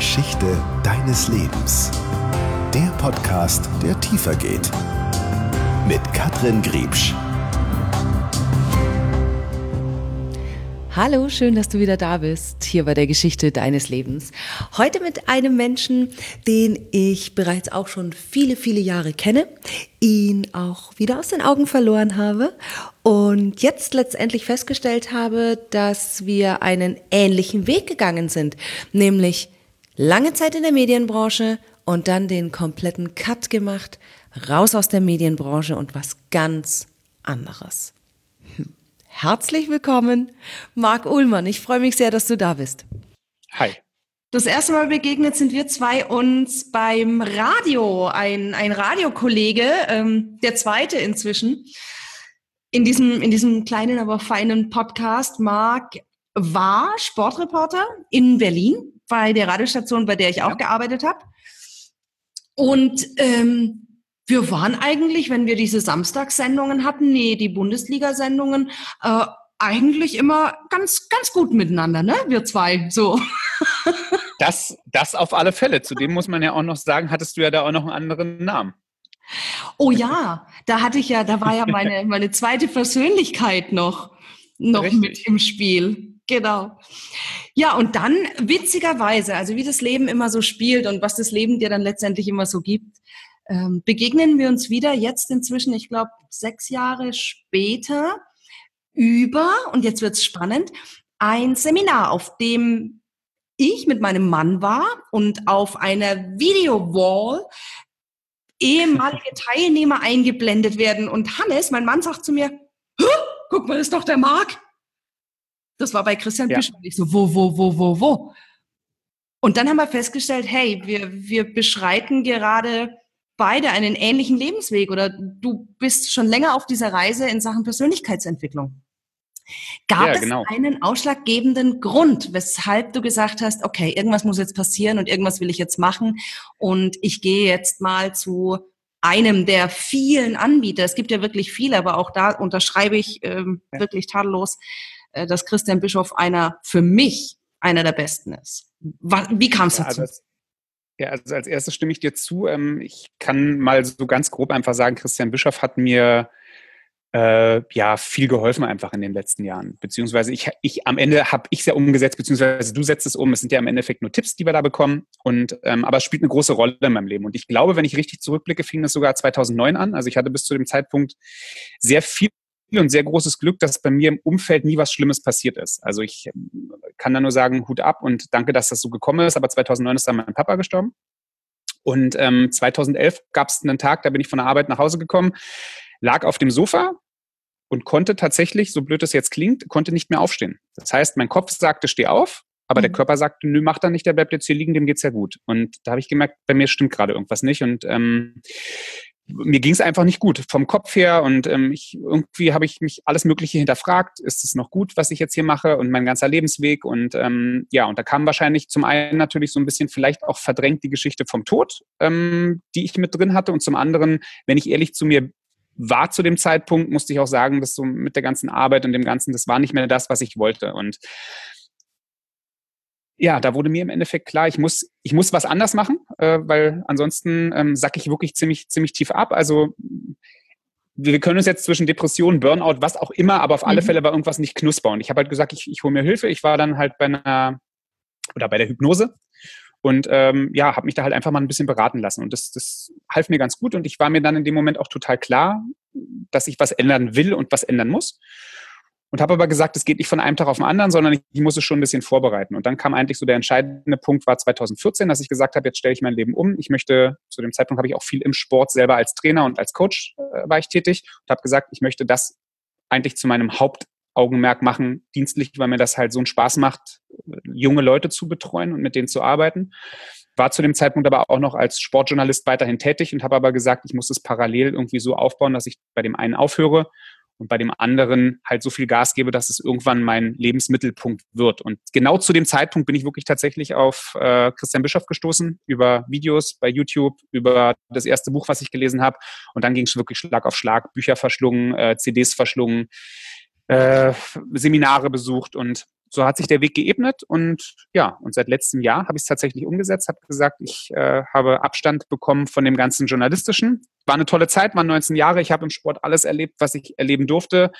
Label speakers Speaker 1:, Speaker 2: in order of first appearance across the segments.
Speaker 1: Geschichte deines Lebens. Der Podcast, der tiefer geht. Mit Katrin Griebsch.
Speaker 2: Hallo, schön, dass du wieder da bist, hier bei der Geschichte deines Lebens. Heute mit einem Menschen, den ich bereits auch schon viele, viele Jahre kenne, ihn auch wieder aus den Augen verloren habe und jetzt letztendlich festgestellt habe, dass wir einen ähnlichen Weg gegangen sind, nämlich lange Zeit in der Medienbranche und dann den kompletten Cut gemacht, raus aus der Medienbranche und was ganz anderes. Herzlich willkommen, Marc Ullmann. Ich freue mich sehr, dass du da bist.
Speaker 3: Hi.
Speaker 2: Das erste Mal begegnet sind wir zwei uns beim Radio. Ein, ein Radiokollege, ähm, der zweite inzwischen. In diesem, in diesem kleinen, aber feinen Podcast. Marc war Sportreporter in Berlin bei der Radiostation, bei der ich auch ja. gearbeitet habe. Und ähm, wir waren eigentlich, wenn wir diese Samstagssendungen hatten, nee, die Bundesliga-Sendungen, äh, eigentlich immer ganz, ganz gut miteinander, ne? Wir zwei, so.
Speaker 3: Das, das auf alle Fälle. Zudem muss man ja auch noch sagen, hattest du ja da auch noch einen anderen Namen.
Speaker 2: Oh ja, da hatte ich ja, da war ja meine, meine zweite Persönlichkeit noch, noch mit im Spiel. Genau. Ja, und dann witzigerweise, also wie das Leben immer so spielt und was das Leben dir dann letztendlich immer so gibt, ähm, begegnen wir uns wieder jetzt inzwischen, ich glaube, sechs Jahre später über, und jetzt wird's spannend, ein Seminar, auf dem ich mit meinem Mann war und auf einer Video-Wall ehemalige Teilnehmer eingeblendet werden. Und Hannes, mein Mann, sagt zu mir, guck mal, das ist doch der Marc. Das war bei Christian ja. Bischof. Ich so, wo, wo, wo, wo, wo? Und dann haben wir festgestellt, hey, wir, wir beschreiten gerade beide einen ähnlichen Lebensweg oder du bist schon länger auf dieser Reise in Sachen Persönlichkeitsentwicklung. Gab ja, genau. es einen ausschlaggebenden Grund, weshalb du gesagt hast, okay, irgendwas muss jetzt passieren und irgendwas will ich jetzt machen und ich gehe jetzt mal zu einem der vielen Anbieter. Es gibt ja wirklich viele, aber auch da unterschreibe ich ähm, ja. wirklich tadellos, dass Christian Bischof einer für mich einer der besten ist. Wie kam es dazu? Also
Speaker 3: ja, also als erstes stimme ich dir zu. Ähm, ich kann mal so ganz grob einfach sagen, Christian Bischoff hat mir äh, ja viel geholfen einfach in den letzten Jahren. Beziehungsweise ich, ich am Ende habe ich es ja umgesetzt, beziehungsweise du setzt es um. Es sind ja im Endeffekt nur Tipps, die wir da bekommen. Und ähm, aber es spielt eine große Rolle in meinem Leben. Und ich glaube, wenn ich richtig zurückblicke, fing das sogar 2009 an. Also ich hatte bis zu dem Zeitpunkt sehr viel und sehr großes Glück, dass bei mir im Umfeld nie was Schlimmes passiert ist. Also ich ähm, kann da nur sagen, Hut ab und danke, dass das so gekommen ist. Aber 2009 ist dann mein Papa gestorben. Und ähm, 2011 gab es einen Tag, da bin ich von der Arbeit nach Hause gekommen, lag auf dem Sofa und konnte tatsächlich, so blöd es jetzt klingt, konnte nicht mehr aufstehen. Das heißt, mein Kopf sagte, steh auf, aber mhm. der Körper sagte, nö, mach da nicht, der bleibt jetzt hier liegen, dem geht's ja gut. Und da habe ich gemerkt, bei mir stimmt gerade irgendwas nicht. Und ähm, mir ging es einfach nicht gut vom Kopf her und ähm, ich, irgendwie habe ich mich alles Mögliche hinterfragt. Ist es noch gut, was ich jetzt hier mache und mein ganzer Lebensweg? Und ähm, ja, und da kam wahrscheinlich zum einen natürlich so ein bisschen vielleicht auch verdrängt die Geschichte vom Tod, ähm, die ich mit drin hatte. Und zum anderen, wenn ich ehrlich zu mir war zu dem Zeitpunkt, musste ich auch sagen, dass so mit der ganzen Arbeit und dem Ganzen, das war nicht mehr das, was ich wollte. Und ja, da wurde mir im Endeffekt klar, ich muss, ich muss was anders machen, äh, weil ansonsten ähm, sack ich wirklich ziemlich, ziemlich tief ab. Also wir können uns jetzt zwischen Depression, Burnout, was auch immer, aber auf alle mhm. Fälle war irgendwas nicht knusper. Und ich habe halt gesagt, ich, ich hole mir Hilfe. Ich war dann halt bei einer oder bei der Hypnose und ähm, ja, habe mich da halt einfach mal ein bisschen beraten lassen. Und das, das half mir ganz gut. Und ich war mir dann in dem Moment auch total klar, dass ich was ändern will und was ändern muss und habe aber gesagt, es geht nicht von einem Tag auf den anderen, sondern ich, muss es schon ein bisschen vorbereiten. Und dann kam eigentlich so der entscheidende Punkt, war 2014, dass ich gesagt habe, jetzt stelle ich mein Leben um. Ich möchte, zu dem Zeitpunkt habe ich auch viel im Sport selber als Trainer und als Coach äh, war ich tätig und habe gesagt, ich möchte das eigentlich zu meinem Hauptaugenmerk machen, dienstlich, weil mir das halt so einen Spaß macht, junge Leute zu betreuen und mit denen zu arbeiten. War zu dem Zeitpunkt aber auch noch als Sportjournalist weiterhin tätig und habe aber gesagt, ich muss es parallel irgendwie so aufbauen, dass ich bei dem einen aufhöre und bei dem anderen halt so viel Gas gebe, dass es irgendwann mein Lebensmittelpunkt wird. Und genau zu dem Zeitpunkt bin ich wirklich tatsächlich auf äh, Christian Bischoff gestoßen, über Videos bei YouTube, über das erste Buch, was ich gelesen habe. Und dann ging es wirklich Schlag auf Schlag, Bücher verschlungen, äh, CDs verschlungen, äh, Seminare besucht und so hat sich der Weg geebnet und ja, und seit letztem Jahr habe ich es tatsächlich umgesetzt, habe gesagt, ich äh, habe Abstand bekommen von dem ganzen Journalistischen. War eine tolle Zeit, waren 19 Jahre, ich habe im Sport alles erlebt, was ich erleben durfte.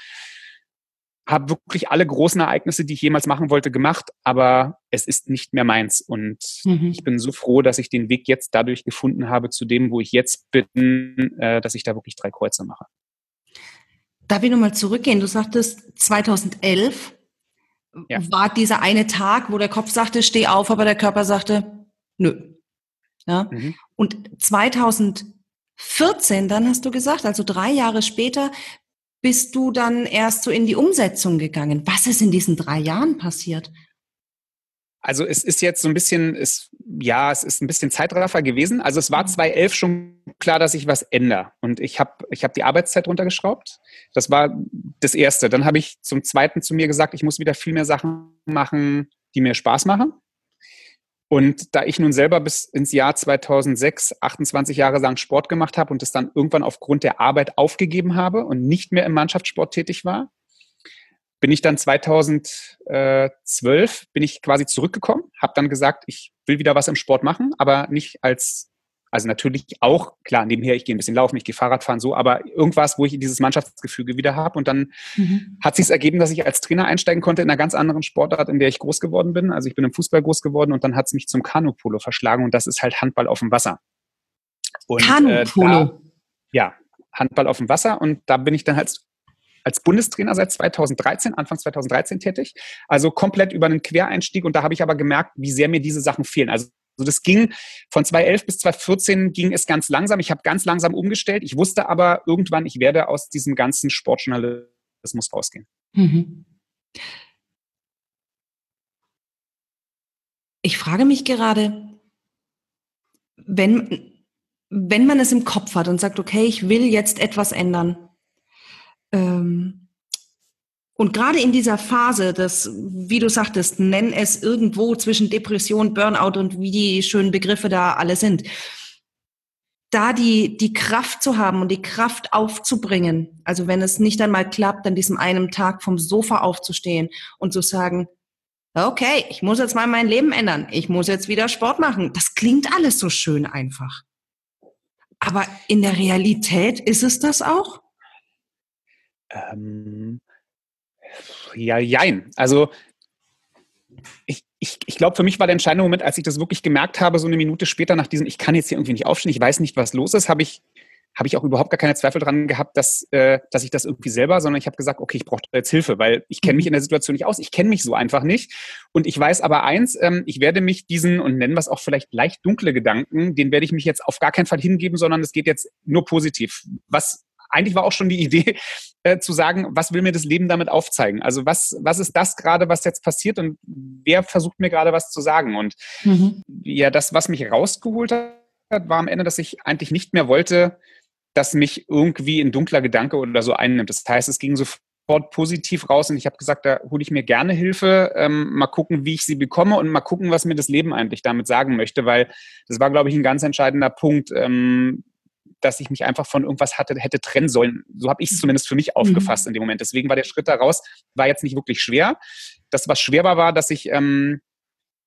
Speaker 3: Habe wirklich alle großen Ereignisse, die ich jemals machen wollte, gemacht, aber es ist nicht mehr meins. Und mhm. ich bin so froh, dass ich den Weg jetzt dadurch gefunden habe zu dem, wo ich jetzt bin, äh, dass ich da wirklich drei Kreuze mache.
Speaker 2: Darf ich nochmal zurückgehen? Du sagtest 2011 ja. war dieser eine Tag, wo der Kopf sagte, steh auf, aber der Körper sagte, nö. Ja? Mhm. Und 2014, dann hast du gesagt, also drei Jahre später, bist du dann erst so in die Umsetzung gegangen. Was ist in diesen drei Jahren passiert?
Speaker 3: Also es ist jetzt so ein bisschen, es, ja, es ist ein bisschen Zeitraffer gewesen. Also es war 2011 mhm. schon klar, dass ich was ändere. Und ich habe ich hab die Arbeitszeit runtergeschraubt. Das war das Erste. Dann habe ich zum Zweiten zu mir gesagt, ich muss wieder viel mehr Sachen machen, die mir Spaß machen. Und da ich nun selber bis ins Jahr 2006 28 Jahre lang Sport gemacht habe und es dann irgendwann aufgrund der Arbeit aufgegeben habe und nicht mehr im Mannschaftssport tätig war, bin ich dann 2012 bin ich quasi zurückgekommen, habe dann gesagt, ich will wieder was im Sport machen, aber nicht als also natürlich auch, klar, nebenher, ich gehe ein bisschen laufen, ich gehe Fahrrad fahren, so, aber irgendwas, wo ich dieses Mannschaftsgefüge wieder habe. Und dann mhm. hat sich ergeben, dass ich als Trainer einsteigen konnte in einer ganz anderen Sportart, in der ich groß geworden bin. Also ich bin im Fußball groß geworden und dann hat es mich zum Kanupolo verschlagen und das ist halt Handball auf dem Wasser.
Speaker 2: Kanupolo? Äh,
Speaker 3: ja, Handball auf dem Wasser und da bin ich dann halt als Bundestrainer seit 2013, Anfang 2013 tätig. Also komplett über einen Quereinstieg und da habe ich aber gemerkt, wie sehr mir diese Sachen fehlen. Also also das ging von 2011 bis 2014 ging es ganz langsam. Ich habe ganz langsam umgestellt. Ich wusste aber irgendwann, ich werde aus diesem ganzen Sportjournalismus rausgehen. Mhm.
Speaker 2: Ich frage mich gerade, wenn, wenn man es im Kopf hat und sagt, okay, ich will jetzt etwas ändern, ähm, und gerade in dieser Phase, das, wie du sagtest, nenn es irgendwo zwischen Depression, Burnout und wie die schönen Begriffe da alle sind, da die, die Kraft zu haben und die Kraft aufzubringen, also wenn es nicht einmal klappt, an diesem einen Tag vom Sofa aufzustehen und zu sagen, okay, ich muss jetzt mal mein Leben ändern, ich muss jetzt wieder Sport machen. Das klingt alles so schön einfach. Aber in der Realität ist es das auch?
Speaker 3: Ähm, ja, jein. Also ich, ich, ich glaube, für mich war der entscheidende Moment, als ich das wirklich gemerkt habe, so eine Minute später nach diesem, ich kann jetzt hier irgendwie nicht aufstehen, ich weiß nicht, was los ist, habe ich, habe ich auch überhaupt gar keine Zweifel dran gehabt, dass, äh, dass ich das irgendwie selber, sondern ich habe gesagt, okay, ich brauche jetzt Hilfe, weil ich kenne mich mhm. in der Situation nicht aus, ich kenne mich so einfach nicht. Und ich weiß aber eins, ähm, ich werde mich diesen, und nennen wir es auch vielleicht leicht dunkle Gedanken, den werde ich mich jetzt auf gar keinen Fall hingeben, sondern es geht jetzt nur positiv. Was eigentlich war auch schon die Idee, äh, zu sagen, was will mir das Leben damit aufzeigen? Also was, was ist das gerade, was jetzt passiert und wer versucht mir gerade was zu sagen? Und mhm. ja, das, was mich rausgeholt hat, war am Ende, dass ich eigentlich nicht mehr wollte, dass mich irgendwie ein dunkler Gedanke oder so einnimmt. Das heißt, es ging sofort positiv raus und ich habe gesagt, da hole ich mir gerne Hilfe, ähm, mal gucken, wie ich sie bekomme und mal gucken, was mir das Leben eigentlich damit sagen möchte, weil das war, glaube ich, ein ganz entscheidender Punkt. Ähm, dass ich mich einfach von irgendwas hatte, hätte trennen sollen. So habe ich es mhm. zumindest für mich mhm. aufgefasst in dem Moment. Deswegen war der Schritt daraus, war jetzt nicht wirklich schwer. Das, was schwer war, war, dass ich ähm,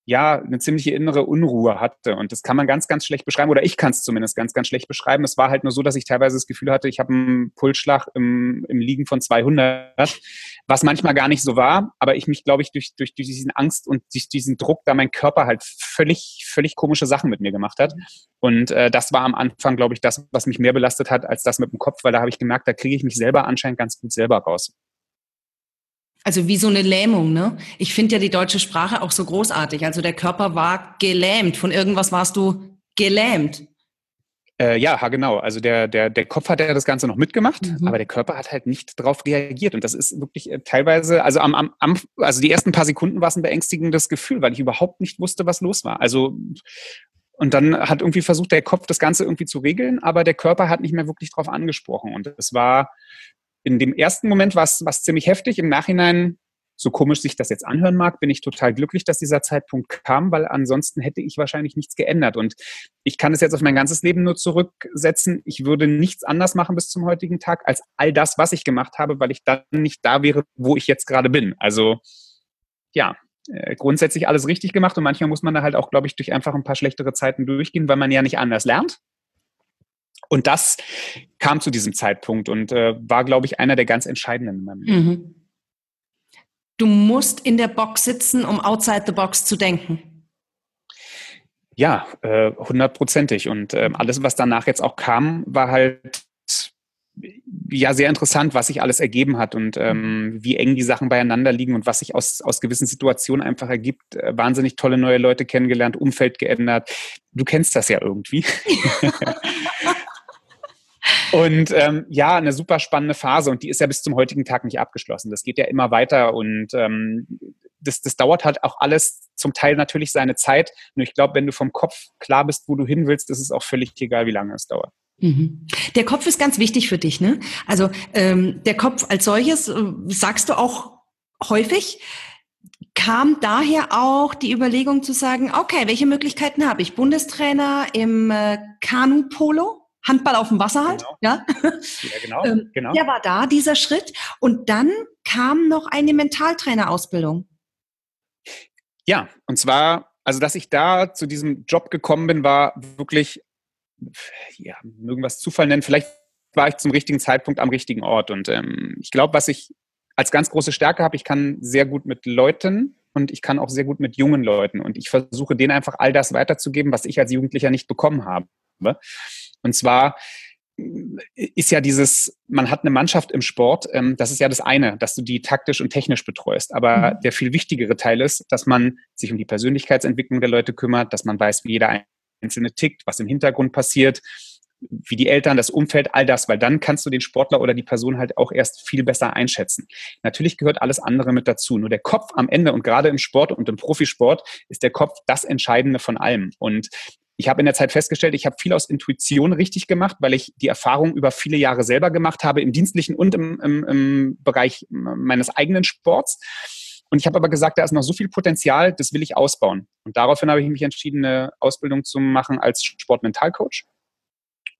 Speaker 3: ja eine ziemliche innere Unruhe hatte. Und das kann man ganz, ganz schlecht beschreiben, oder ich kann es zumindest ganz, ganz schlecht beschreiben. Es war halt nur so, dass ich teilweise das Gefühl hatte, ich habe einen Pulsschlag im, im Liegen von 200, was manchmal gar nicht so war, aber ich mich, glaube ich, durch, durch, durch diesen Angst und durch diesen Druck, da mein Körper halt völlig, völlig komische Sachen mit mir gemacht hat. Und äh, das war am Anfang, glaube ich, das, was mich mehr belastet hat, als das mit dem Kopf, weil da habe ich gemerkt, da kriege ich mich selber anscheinend ganz gut selber raus.
Speaker 2: Also wie so eine Lähmung, ne? Ich finde ja die deutsche Sprache auch so großartig. Also der Körper war gelähmt. Von irgendwas warst du gelähmt.
Speaker 3: Äh, ja, genau. Also der, der, der Kopf hat ja das Ganze noch mitgemacht, mhm. aber der Körper hat halt nicht darauf reagiert. Und das ist wirklich äh, teilweise, also am, am, am, also die ersten paar Sekunden war es ein beängstigendes Gefühl, weil ich überhaupt nicht wusste, was los war. Also und dann hat irgendwie versucht, der Kopf das Ganze irgendwie zu regeln, aber der Körper hat nicht mehr wirklich drauf angesprochen. Und es war in dem ersten Moment war es ziemlich heftig. Im Nachhinein, so komisch sich das jetzt anhören mag, bin ich total glücklich, dass dieser Zeitpunkt kam, weil ansonsten hätte ich wahrscheinlich nichts geändert. Und ich kann es jetzt auf mein ganzes Leben nur zurücksetzen. Ich würde nichts anders machen bis zum heutigen Tag als all das, was ich gemacht habe, weil ich dann nicht da wäre, wo ich jetzt gerade bin. Also ja, äh, grundsätzlich alles richtig gemacht und manchmal muss man da halt auch, glaube ich, durch einfach ein paar schlechtere Zeiten durchgehen, weil man ja nicht anders lernt. Und das kam zu diesem Zeitpunkt und äh, war, glaube ich, einer der ganz entscheidenden in meinem Leben. Mhm.
Speaker 2: Du musst in der Box sitzen, um outside the box zu denken.
Speaker 3: Ja, äh, hundertprozentig. Und äh, alles, was danach jetzt auch kam, war halt ja sehr interessant, was sich alles ergeben hat und ähm, wie eng die Sachen beieinander liegen und was sich aus, aus gewissen Situationen einfach ergibt. Äh, wahnsinnig tolle neue Leute kennengelernt, Umfeld geändert. Du kennst das ja irgendwie. und ähm, ja, eine super spannende Phase und die ist ja bis zum heutigen Tag nicht abgeschlossen. Das geht ja immer weiter und ähm, das, das dauert halt auch alles zum Teil natürlich seine Zeit. Nur ich glaube, wenn du vom Kopf klar bist, wo du hin willst, ist es auch völlig egal, wie lange es dauert.
Speaker 2: Mhm. Der Kopf ist ganz wichtig für dich, ne? Also ähm, der Kopf als solches, äh, sagst du auch häufig, kam daher auch die Überlegung zu sagen, okay, welche Möglichkeiten habe ich? Bundestrainer im äh, Kanu-Polo? Handball auf dem Wasser halt, genau. ja. Ja, genau, ähm, genau. Der war da, dieser Schritt. Und dann kam noch eine Mentaltrainerausbildung.
Speaker 3: Ja, und zwar, also dass ich da zu diesem Job gekommen bin, war wirklich ja, mögen was Zufall nennen, vielleicht war ich zum richtigen Zeitpunkt am richtigen Ort. Und ähm, ich glaube, was ich als ganz große Stärke habe, ich kann sehr gut mit Leuten und ich kann auch sehr gut mit jungen Leuten. Und ich versuche denen einfach all das weiterzugeben, was ich als Jugendlicher nicht bekommen habe. Und zwar äh, ist ja dieses, man hat eine Mannschaft im Sport, ähm, das ist ja das eine, dass du die taktisch und technisch betreust. Aber mhm. der viel wichtigere Teil ist, dass man sich um die Persönlichkeitsentwicklung der Leute kümmert, dass man weiß, wie jeder Einzelne tickt, was im Hintergrund passiert, wie die Eltern, das Umfeld, all das, weil dann kannst du den Sportler oder die Person halt auch erst viel besser einschätzen. Natürlich gehört alles andere mit dazu. Nur der Kopf am Ende und gerade im Sport und im Profisport ist der Kopf das Entscheidende von allem. Und ich habe in der Zeit festgestellt, ich habe viel aus Intuition richtig gemacht, weil ich die Erfahrung über viele Jahre selber gemacht habe, im dienstlichen und im, im, im Bereich meines eigenen Sports. Und ich habe aber gesagt, da ist noch so viel Potenzial, das will ich ausbauen. Und daraufhin habe ich mich entschieden, eine Ausbildung zu machen als Sportmentalcoach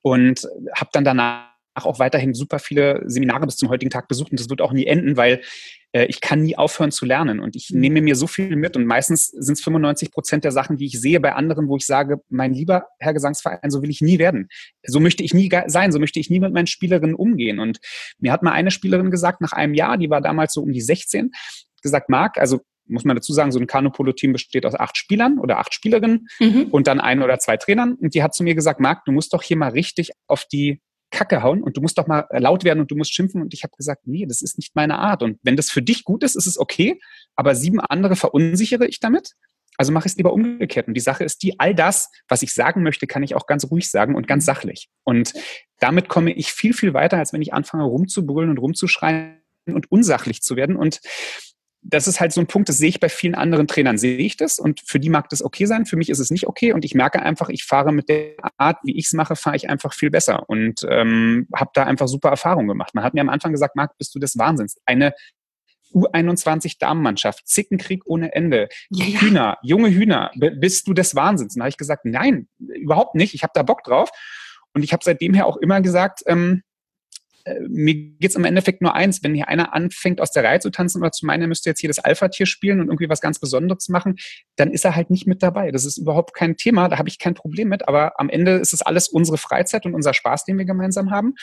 Speaker 3: und habe dann danach auch weiterhin super viele Seminare bis zum heutigen Tag besucht und das wird auch nie enden, weil äh, ich kann nie aufhören zu lernen und ich mhm. nehme mir so viel mit und meistens sind es 95 Prozent der Sachen, die ich sehe bei anderen, wo ich sage, mein lieber Herr Gesangsverein, so will ich nie werden. So möchte ich nie sein, so möchte ich nie mit meinen Spielerinnen umgehen. Und mir hat mal eine Spielerin gesagt, nach einem Jahr, die war damals so um die 16, gesagt, Marc, also muss man dazu sagen, so ein Kanupolo-Team besteht aus acht Spielern oder acht Spielerinnen mhm. und dann ein oder zwei Trainern. Und die hat zu mir gesagt, Marc, du musst doch hier mal richtig auf die Kacke hauen und du musst doch mal laut werden und du musst schimpfen. Und ich habe gesagt, nee, das ist nicht meine Art. Und wenn das für dich gut ist, ist es okay. Aber sieben andere verunsichere ich damit. Also mache ich es lieber umgekehrt. Und die Sache ist die, all das, was ich sagen möchte, kann ich auch ganz ruhig sagen und ganz sachlich. Und damit komme ich viel, viel weiter, als wenn ich anfange rumzubrüllen und rumzuschreien und unsachlich zu werden. Und das ist halt so ein Punkt, das sehe ich bei vielen anderen Trainern, sehe ich das und für die mag das okay sein, für mich ist es nicht okay und ich merke einfach, ich fahre mit der Art, wie ich es mache, fahre ich einfach viel besser und ähm, habe da einfach super Erfahrungen gemacht. Man hat mir am Anfang gesagt, Marc, bist du des Wahnsinns. Eine U21 Damenmannschaft, Zickenkrieg ohne Ende, ja. Hühner, junge Hühner, bist du des Wahnsinns? Und da habe ich gesagt, nein, überhaupt nicht, ich habe da Bock drauf. Und ich habe seitdem her auch immer gesagt, ähm, äh, mir geht es im Endeffekt nur eins, wenn hier einer anfängt, aus der Reihe zu tanzen oder zu meinen, er müsste jetzt hier das Alpha-Tier spielen und irgendwie was ganz Besonderes machen, dann ist er halt nicht mit dabei. Das ist überhaupt kein Thema, da habe ich kein Problem mit, aber am Ende ist es alles unsere Freizeit und unser Spaß, den wir gemeinsam haben.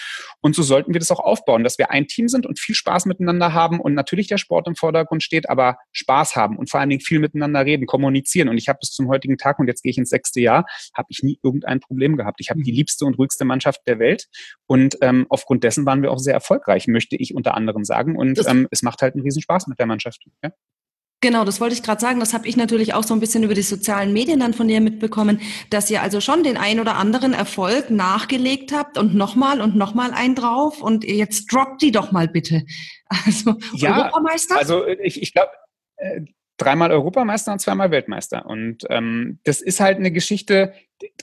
Speaker 3: Und so sollten wir das auch aufbauen, dass wir ein Team sind und viel Spaß miteinander haben und natürlich der Sport im Vordergrund steht, aber Spaß haben und vor allen Dingen viel miteinander reden, kommunizieren. Und ich habe bis zum heutigen Tag, und jetzt gehe ich ins sechste Jahr, habe ich nie irgendein Problem gehabt. Ich habe die mhm. liebste und ruhigste Mannschaft der Welt und ähm, aufgrund dessen waren wir auch sehr erfolgreich, möchte ich unter anderem sagen. Und ähm, es macht halt einen Riesenspaß mit der Mannschaft. Ja?
Speaker 2: Genau, das wollte ich gerade sagen. Das habe ich natürlich auch so ein bisschen über die sozialen Medien dann von dir mitbekommen, dass ihr also schon den ein oder anderen Erfolg nachgelegt habt und nochmal und nochmal einen drauf und jetzt droppt die doch mal bitte.
Speaker 3: Also ja, Europameister? Also ich, ich glaube, äh, dreimal Europameister und zweimal Weltmeister. Und ähm, das ist halt eine Geschichte,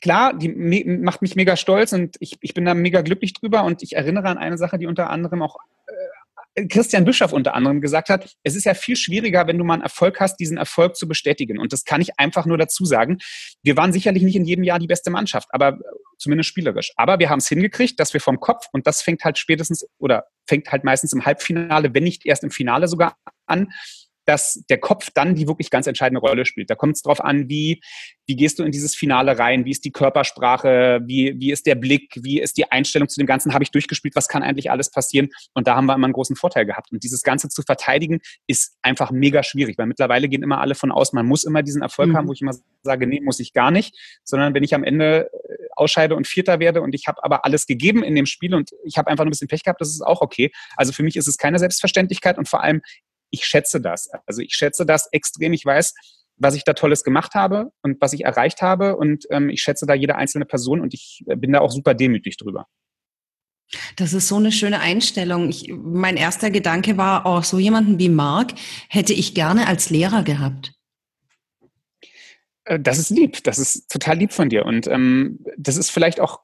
Speaker 3: klar, die macht mich mega stolz und ich, ich bin da mega glücklich drüber. Und ich erinnere an eine Sache, die unter anderem auch äh, Christian Bischoff unter anderem gesagt hat, es ist ja viel schwieriger, wenn du mal einen Erfolg hast, diesen Erfolg zu bestätigen. Und das kann ich einfach nur dazu sagen. Wir waren sicherlich nicht in jedem Jahr die beste Mannschaft, aber zumindest spielerisch. Aber wir haben es hingekriegt, dass wir vom Kopf, und das fängt halt spätestens oder fängt halt meistens im Halbfinale, wenn nicht erst im Finale sogar an, dass der Kopf dann die wirklich ganz entscheidende Rolle spielt. Da kommt es darauf an, wie, wie gehst du in dieses Finale rein, wie ist die Körpersprache, wie, wie ist der Blick, wie ist die Einstellung zu dem Ganzen, habe ich durchgespielt, was kann eigentlich alles passieren? Und da haben wir immer einen großen Vorteil gehabt. Und dieses Ganze zu verteidigen, ist einfach mega schwierig, weil mittlerweile gehen immer alle von aus, man muss immer diesen Erfolg mhm. haben, wo ich immer sage, nee, muss ich gar nicht, sondern wenn ich am Ende äh, ausscheide und Vierter werde und ich habe aber alles gegeben in dem Spiel und ich habe einfach ein bisschen Pech gehabt, das ist auch okay. Also für mich ist es keine Selbstverständlichkeit und vor allem, ich schätze das. Also ich schätze das extrem. Ich weiß, was ich da Tolles gemacht habe und was ich erreicht habe. Und ähm, ich schätze da jede einzelne Person und ich äh, bin da auch super demütig drüber.
Speaker 2: Das ist so eine schöne Einstellung. Ich, mein erster Gedanke war, oh, so jemanden wie Marc hätte ich gerne als Lehrer gehabt.
Speaker 3: Äh, das ist lieb, das ist total lieb von dir. Und ähm, das ist vielleicht auch,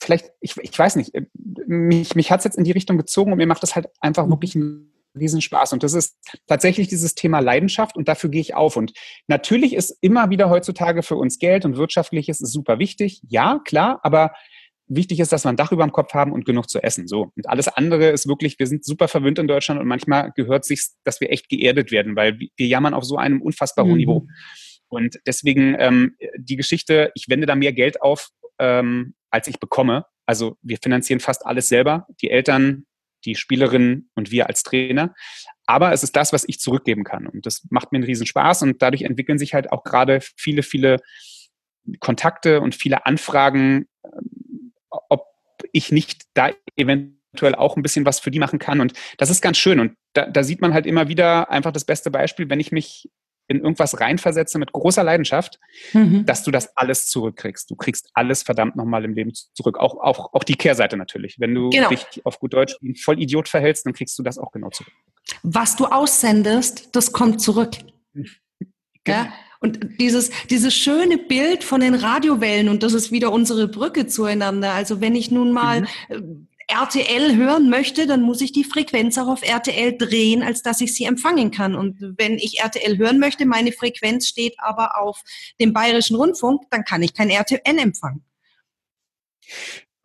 Speaker 3: vielleicht, ich, ich weiß nicht, äh, mich, mich hat es jetzt in die Richtung gezogen und mir macht das halt einfach mhm. wirklich einen Riesenspaß. Und das ist tatsächlich dieses Thema Leidenschaft und dafür gehe ich auf. Und natürlich ist immer wieder heutzutage für uns Geld und Wirtschaftliches ist super wichtig. Ja, klar, aber wichtig ist, dass wir ein Dach über dem Kopf haben und genug zu essen. So. Und alles andere ist wirklich, wir sind super verwöhnt in Deutschland und manchmal gehört sich, dass wir echt geerdet werden, weil wir jammern auf so einem unfassbar hohen mhm. Niveau. Und deswegen ähm, die Geschichte, ich wende da mehr Geld auf, ähm, als ich bekomme. Also wir finanzieren fast alles selber. Die Eltern die Spielerin und wir als Trainer. Aber es ist das, was ich zurückgeben kann. Und das macht mir einen riesen Spaß. Und dadurch entwickeln sich halt auch gerade viele, viele Kontakte und viele Anfragen, ähm, ob ich nicht da eventuell auch ein bisschen was für die machen kann. Und das ist ganz schön. Und da, da sieht man halt immer wieder einfach das beste Beispiel, wenn ich mich in irgendwas reinversetze mit großer Leidenschaft, mhm. dass du das alles zurückkriegst. Du kriegst alles verdammt nochmal im Leben zurück. Auch, auch, auch die Kehrseite natürlich. Wenn du genau. dich auf gut Deutsch wie ein Vollidiot verhältst, dann kriegst du das auch genau zurück.
Speaker 2: Was du aussendest, das kommt zurück. Genau. Ja? Und dieses, dieses schöne Bild von den Radiowellen, und das ist wieder unsere Brücke zueinander. Also wenn ich nun mal mhm. RTL hören möchte, dann muss ich die Frequenz auch auf RTL drehen, als dass ich sie empfangen kann. Und wenn ich RTL hören möchte, meine Frequenz steht aber auf dem Bayerischen Rundfunk, dann kann ich kein RTL empfangen.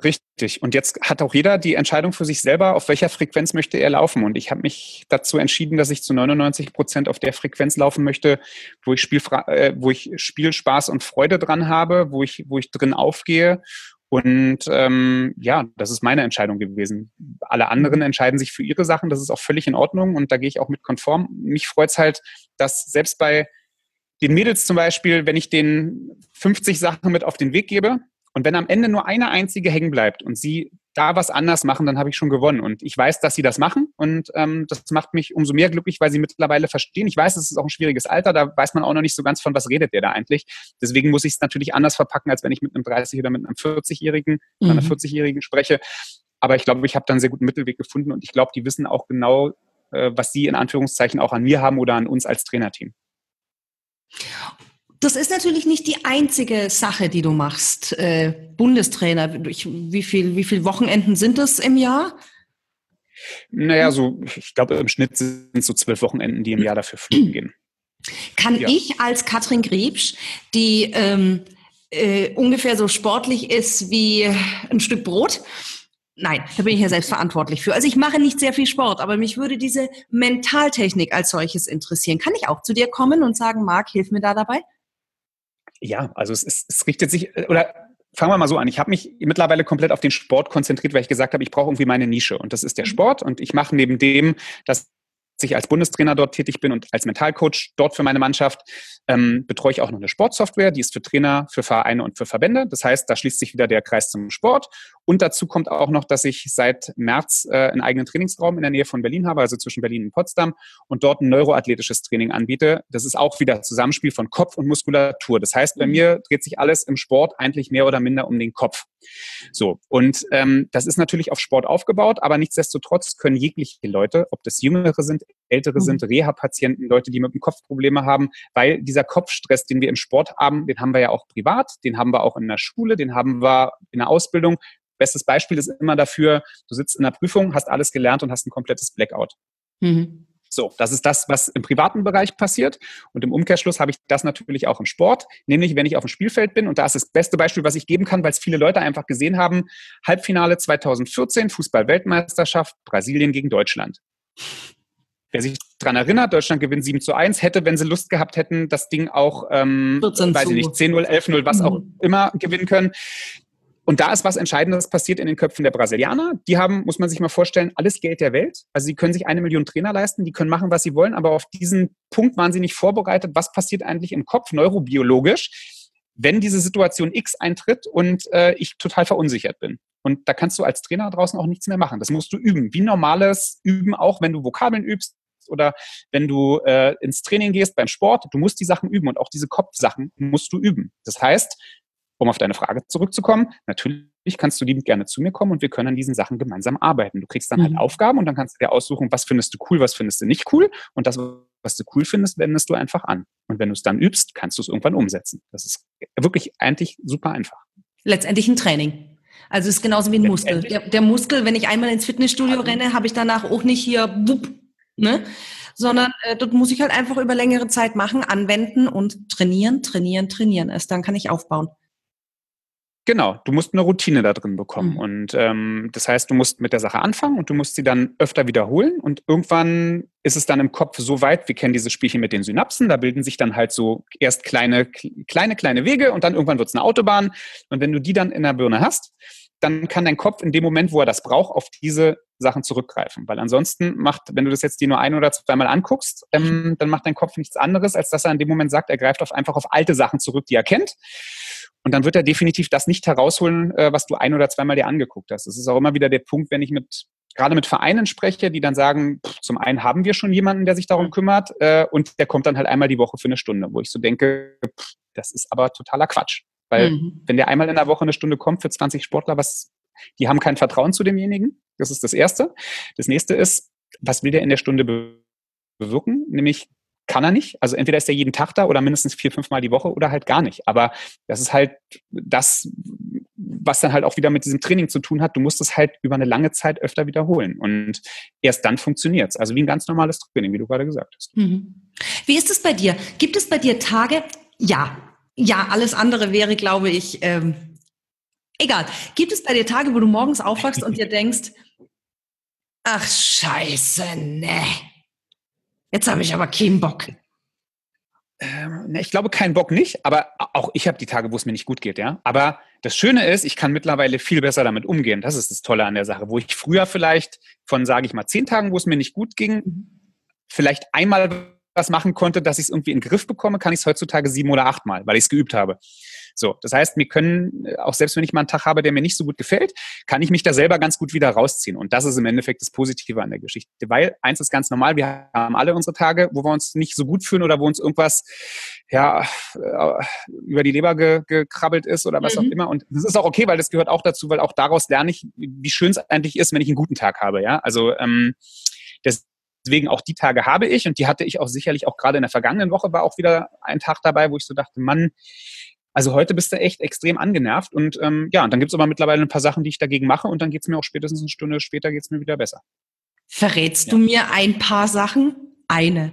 Speaker 3: Richtig. Und jetzt hat auch jeder die Entscheidung für sich selber, auf welcher Frequenz möchte er laufen. Und ich habe mich dazu entschieden, dass ich zu 99 Prozent auf der Frequenz laufen möchte, wo ich, Spielfra äh, wo ich Spielspaß und Freude dran habe, wo ich, wo ich drin aufgehe und ähm, ja, das ist meine Entscheidung gewesen. Alle anderen mhm. entscheiden sich für ihre Sachen, das ist auch völlig in Ordnung und da gehe ich auch mit konform. Mich freut es halt, dass selbst bei den Mädels zum Beispiel, wenn ich denen 50 Sachen mit auf den Weg gebe, und wenn am Ende nur eine einzige hängen bleibt und sie da was anders machen, dann habe ich schon gewonnen. Und ich weiß, dass sie das machen und ähm, das macht mich umso mehr glücklich, weil sie mittlerweile verstehen. Ich weiß, es ist auch ein schwieriges Alter, da weiß man auch noch nicht so ganz von, was redet der da eigentlich. Deswegen muss ich es natürlich anders verpacken, als wenn ich mit einem 30 oder mit einem 40-Jährigen, mhm. einer 40-Jährigen spreche. Aber ich glaube, ich habe da einen sehr guten Mittelweg gefunden und ich glaube, die wissen auch genau, äh, was sie in Anführungszeichen auch an mir haben oder an uns als Trainerteam.
Speaker 2: Das ist natürlich nicht die einzige Sache, die du machst. Äh, Bundestrainer, ich, wie viele wie viel Wochenenden sind das im Jahr?
Speaker 3: Naja, so, ich glaube, im Schnitt sind es so zwölf Wochenenden, die im Jahr dafür fliegen gehen.
Speaker 2: Kann ja. ich als Katrin Griebsch, die ähm, äh, ungefähr so sportlich ist wie ein Stück Brot, Nein, da bin ich ja selbst verantwortlich für. Also ich mache nicht sehr viel Sport, aber mich würde diese Mentaltechnik als solches interessieren. Kann ich auch zu dir kommen und sagen, Marc, hilf mir da dabei?
Speaker 3: Ja, also es, es, es richtet sich, äh, oder fangen wir mal so an. Ich habe mich mittlerweile komplett auf den Sport konzentriert, weil ich gesagt habe, ich brauche irgendwie meine Nische. Und das ist der mhm. Sport. Und ich mache neben dem, dass ich als Bundestrainer dort tätig bin und als Mentalcoach dort für meine Mannschaft, ähm, betreue ich auch noch eine Sportsoftware, die ist für Trainer, für Vereine und für Verbände. Das heißt, da schließt sich wieder der Kreis zum Sport. Und dazu kommt auch noch, dass ich seit März äh, einen eigenen Trainingsraum in der Nähe von Berlin habe, also zwischen Berlin und Potsdam, und dort ein neuroathletisches Training anbiete. Das ist auch wieder Zusammenspiel von Kopf und Muskulatur. Das heißt, bei mhm. mir dreht sich alles im Sport eigentlich mehr oder minder um den Kopf. So, und ähm, das ist natürlich auf Sport aufgebaut, aber nichtsdestotrotz können jegliche Leute, ob das Jüngere sind, Ältere mhm. sind, Reha-Patienten, Leute, die mit dem Kopf Probleme haben, weil dieser Kopfstress, den wir im Sport haben, den haben wir ja auch privat, den haben wir auch in der Schule, den haben wir in der Ausbildung. Bestes Beispiel ist immer dafür, du sitzt in der Prüfung, hast alles gelernt und hast ein komplettes Blackout. Mhm. So, das ist das, was im privaten Bereich passiert. Und im Umkehrschluss habe ich das natürlich auch im Sport, nämlich wenn ich auf dem Spielfeld bin. Und da ist das beste Beispiel, was ich geben kann, weil es viele Leute einfach gesehen haben. Halbfinale 2014, Fußball-Weltmeisterschaft, Brasilien gegen Deutschland. Wer sich dran erinnert, Deutschland gewinnt 7 zu 1, hätte, wenn sie Lust gehabt hätten, das Ding auch, ähm, weiß ich nicht, 10-0, 11-0, was mhm. auch immer gewinnen können. Und da ist was Entscheidendes passiert in den Köpfen der Brasilianer. Die haben, muss man sich mal vorstellen, alles Geld der Welt. Also sie können sich eine Million Trainer leisten, die können machen, was sie wollen, aber auf diesen Punkt waren sie nicht vorbereitet. Was passiert eigentlich im Kopf neurobiologisch, wenn diese Situation X eintritt und äh, ich total verunsichert bin? Und da kannst du als Trainer draußen auch nichts mehr machen. Das musst du üben. Wie normales Üben auch, wenn du Vokabeln übst oder wenn du äh, ins Training gehst beim Sport. Du musst die Sachen üben und auch diese Kopfsachen musst du üben. Das heißt, um auf deine Frage zurückzukommen, natürlich kannst du liebend gerne zu mir kommen und wir können an diesen Sachen gemeinsam arbeiten. Du kriegst dann halt mhm. halt Aufgaben und dann kannst du dir aussuchen, was findest du cool, was findest du nicht cool. Und das, was du cool findest, wendest du einfach an. Und wenn du es dann übst, kannst du es irgendwann umsetzen. Das ist wirklich eigentlich super einfach.
Speaker 2: Letztendlich ein Training. Also es ist genauso wie ein Muskel. Der, der, Muskel, wenn ich einmal ins Fitnessstudio renne, habe ich danach auch nicht hier, wupp, ne? sondern äh, dort muss ich halt einfach über längere Zeit machen, anwenden und trainieren, trainieren, trainieren. Erst dann kann ich aufbauen.
Speaker 3: Genau, du musst eine Routine da drin bekommen. Mhm. Und ähm, das heißt, du musst mit der Sache anfangen und du musst sie dann öfter wiederholen. Und irgendwann ist es dann im Kopf so weit, wir kennen dieses Spielchen mit den Synapsen, da bilden sich dann halt so erst kleine, kleine, kleine Wege und dann irgendwann wird es eine Autobahn. Und wenn du die dann in der Birne hast, dann kann dein Kopf in dem Moment, wo er das braucht, auf diese Sachen zurückgreifen. Weil ansonsten macht, wenn du das jetzt dir nur ein oder zweimal anguckst, ähm, dann macht dein Kopf nichts anderes, als dass er in dem Moment sagt, er greift auf einfach auf alte Sachen zurück, die er kennt. Und dann wird er definitiv das nicht herausholen, äh, was du ein oder zweimal dir angeguckt hast. Das ist auch immer wieder der Punkt, wenn ich mit gerade mit Vereinen spreche, die dann sagen, pff, zum einen haben wir schon jemanden, der sich darum kümmert, äh, und der kommt dann halt einmal die Woche für eine Stunde, wo ich so denke, pff, das ist aber totaler Quatsch. Weil mhm. wenn der einmal in der Woche eine Stunde kommt für 20 Sportler, was, die haben kein Vertrauen zu demjenigen. Das ist das Erste. Das nächste ist, was will der in der Stunde bewirken? Nämlich kann er nicht. Also entweder ist er jeden Tag da oder mindestens vier, fünf Mal die Woche oder halt gar nicht. Aber das ist halt das, was dann halt auch wieder mit diesem Training zu tun hat. Du musst es halt über eine lange Zeit öfter wiederholen. Und erst dann funktioniert es. Also wie ein ganz normales Training, wie du gerade gesagt hast. Mhm.
Speaker 2: Wie ist es bei dir? Gibt es bei dir Tage? Ja. Ja, alles andere wäre, glaube ich, ähm, egal. Gibt es bei dir Tage, wo du morgens aufwachst und dir denkst, ach scheiße, ne Jetzt habe ich aber keinen Bock.
Speaker 3: Ähm, ne, ich glaube, keinen Bock nicht, aber auch ich habe die Tage, wo es mir nicht gut geht, ja. Aber das Schöne ist, ich kann mittlerweile viel besser damit umgehen. Das ist das Tolle an der Sache. Wo ich früher vielleicht von, sage ich mal, zehn Tagen, wo es mir nicht gut ging, mhm. vielleicht einmal was machen konnte, dass ich es irgendwie in den Griff bekomme, kann ich es heutzutage sieben oder achtmal, weil ich es geübt habe. So, das heißt, wir können, äh, auch selbst wenn ich mal einen Tag habe, der mir nicht so gut gefällt, kann ich mich da selber ganz gut wieder rausziehen. Und das ist im Endeffekt das Positive an der Geschichte. Weil eins ist ganz normal, wir haben alle unsere Tage, wo wir uns nicht so gut fühlen oder wo uns irgendwas ja, äh, über die Leber ge gekrabbelt ist oder was mhm. auch immer. Und das ist auch okay, weil das gehört auch dazu, weil auch daraus lerne ich, wie schön es eigentlich ist, wenn ich einen guten Tag habe. Ja, also ähm, das, Deswegen auch die Tage habe ich und die hatte ich auch sicherlich auch gerade in der vergangenen Woche war auch wieder ein Tag dabei, wo ich so dachte, Mann, also heute bist du echt extrem angenervt und ähm, ja, und dann gibt's aber mittlerweile ein paar Sachen, die ich dagegen mache und dann geht's mir auch spätestens eine Stunde später geht's mir wieder besser.
Speaker 2: Verrätst ja. du mir ein paar Sachen? Eine.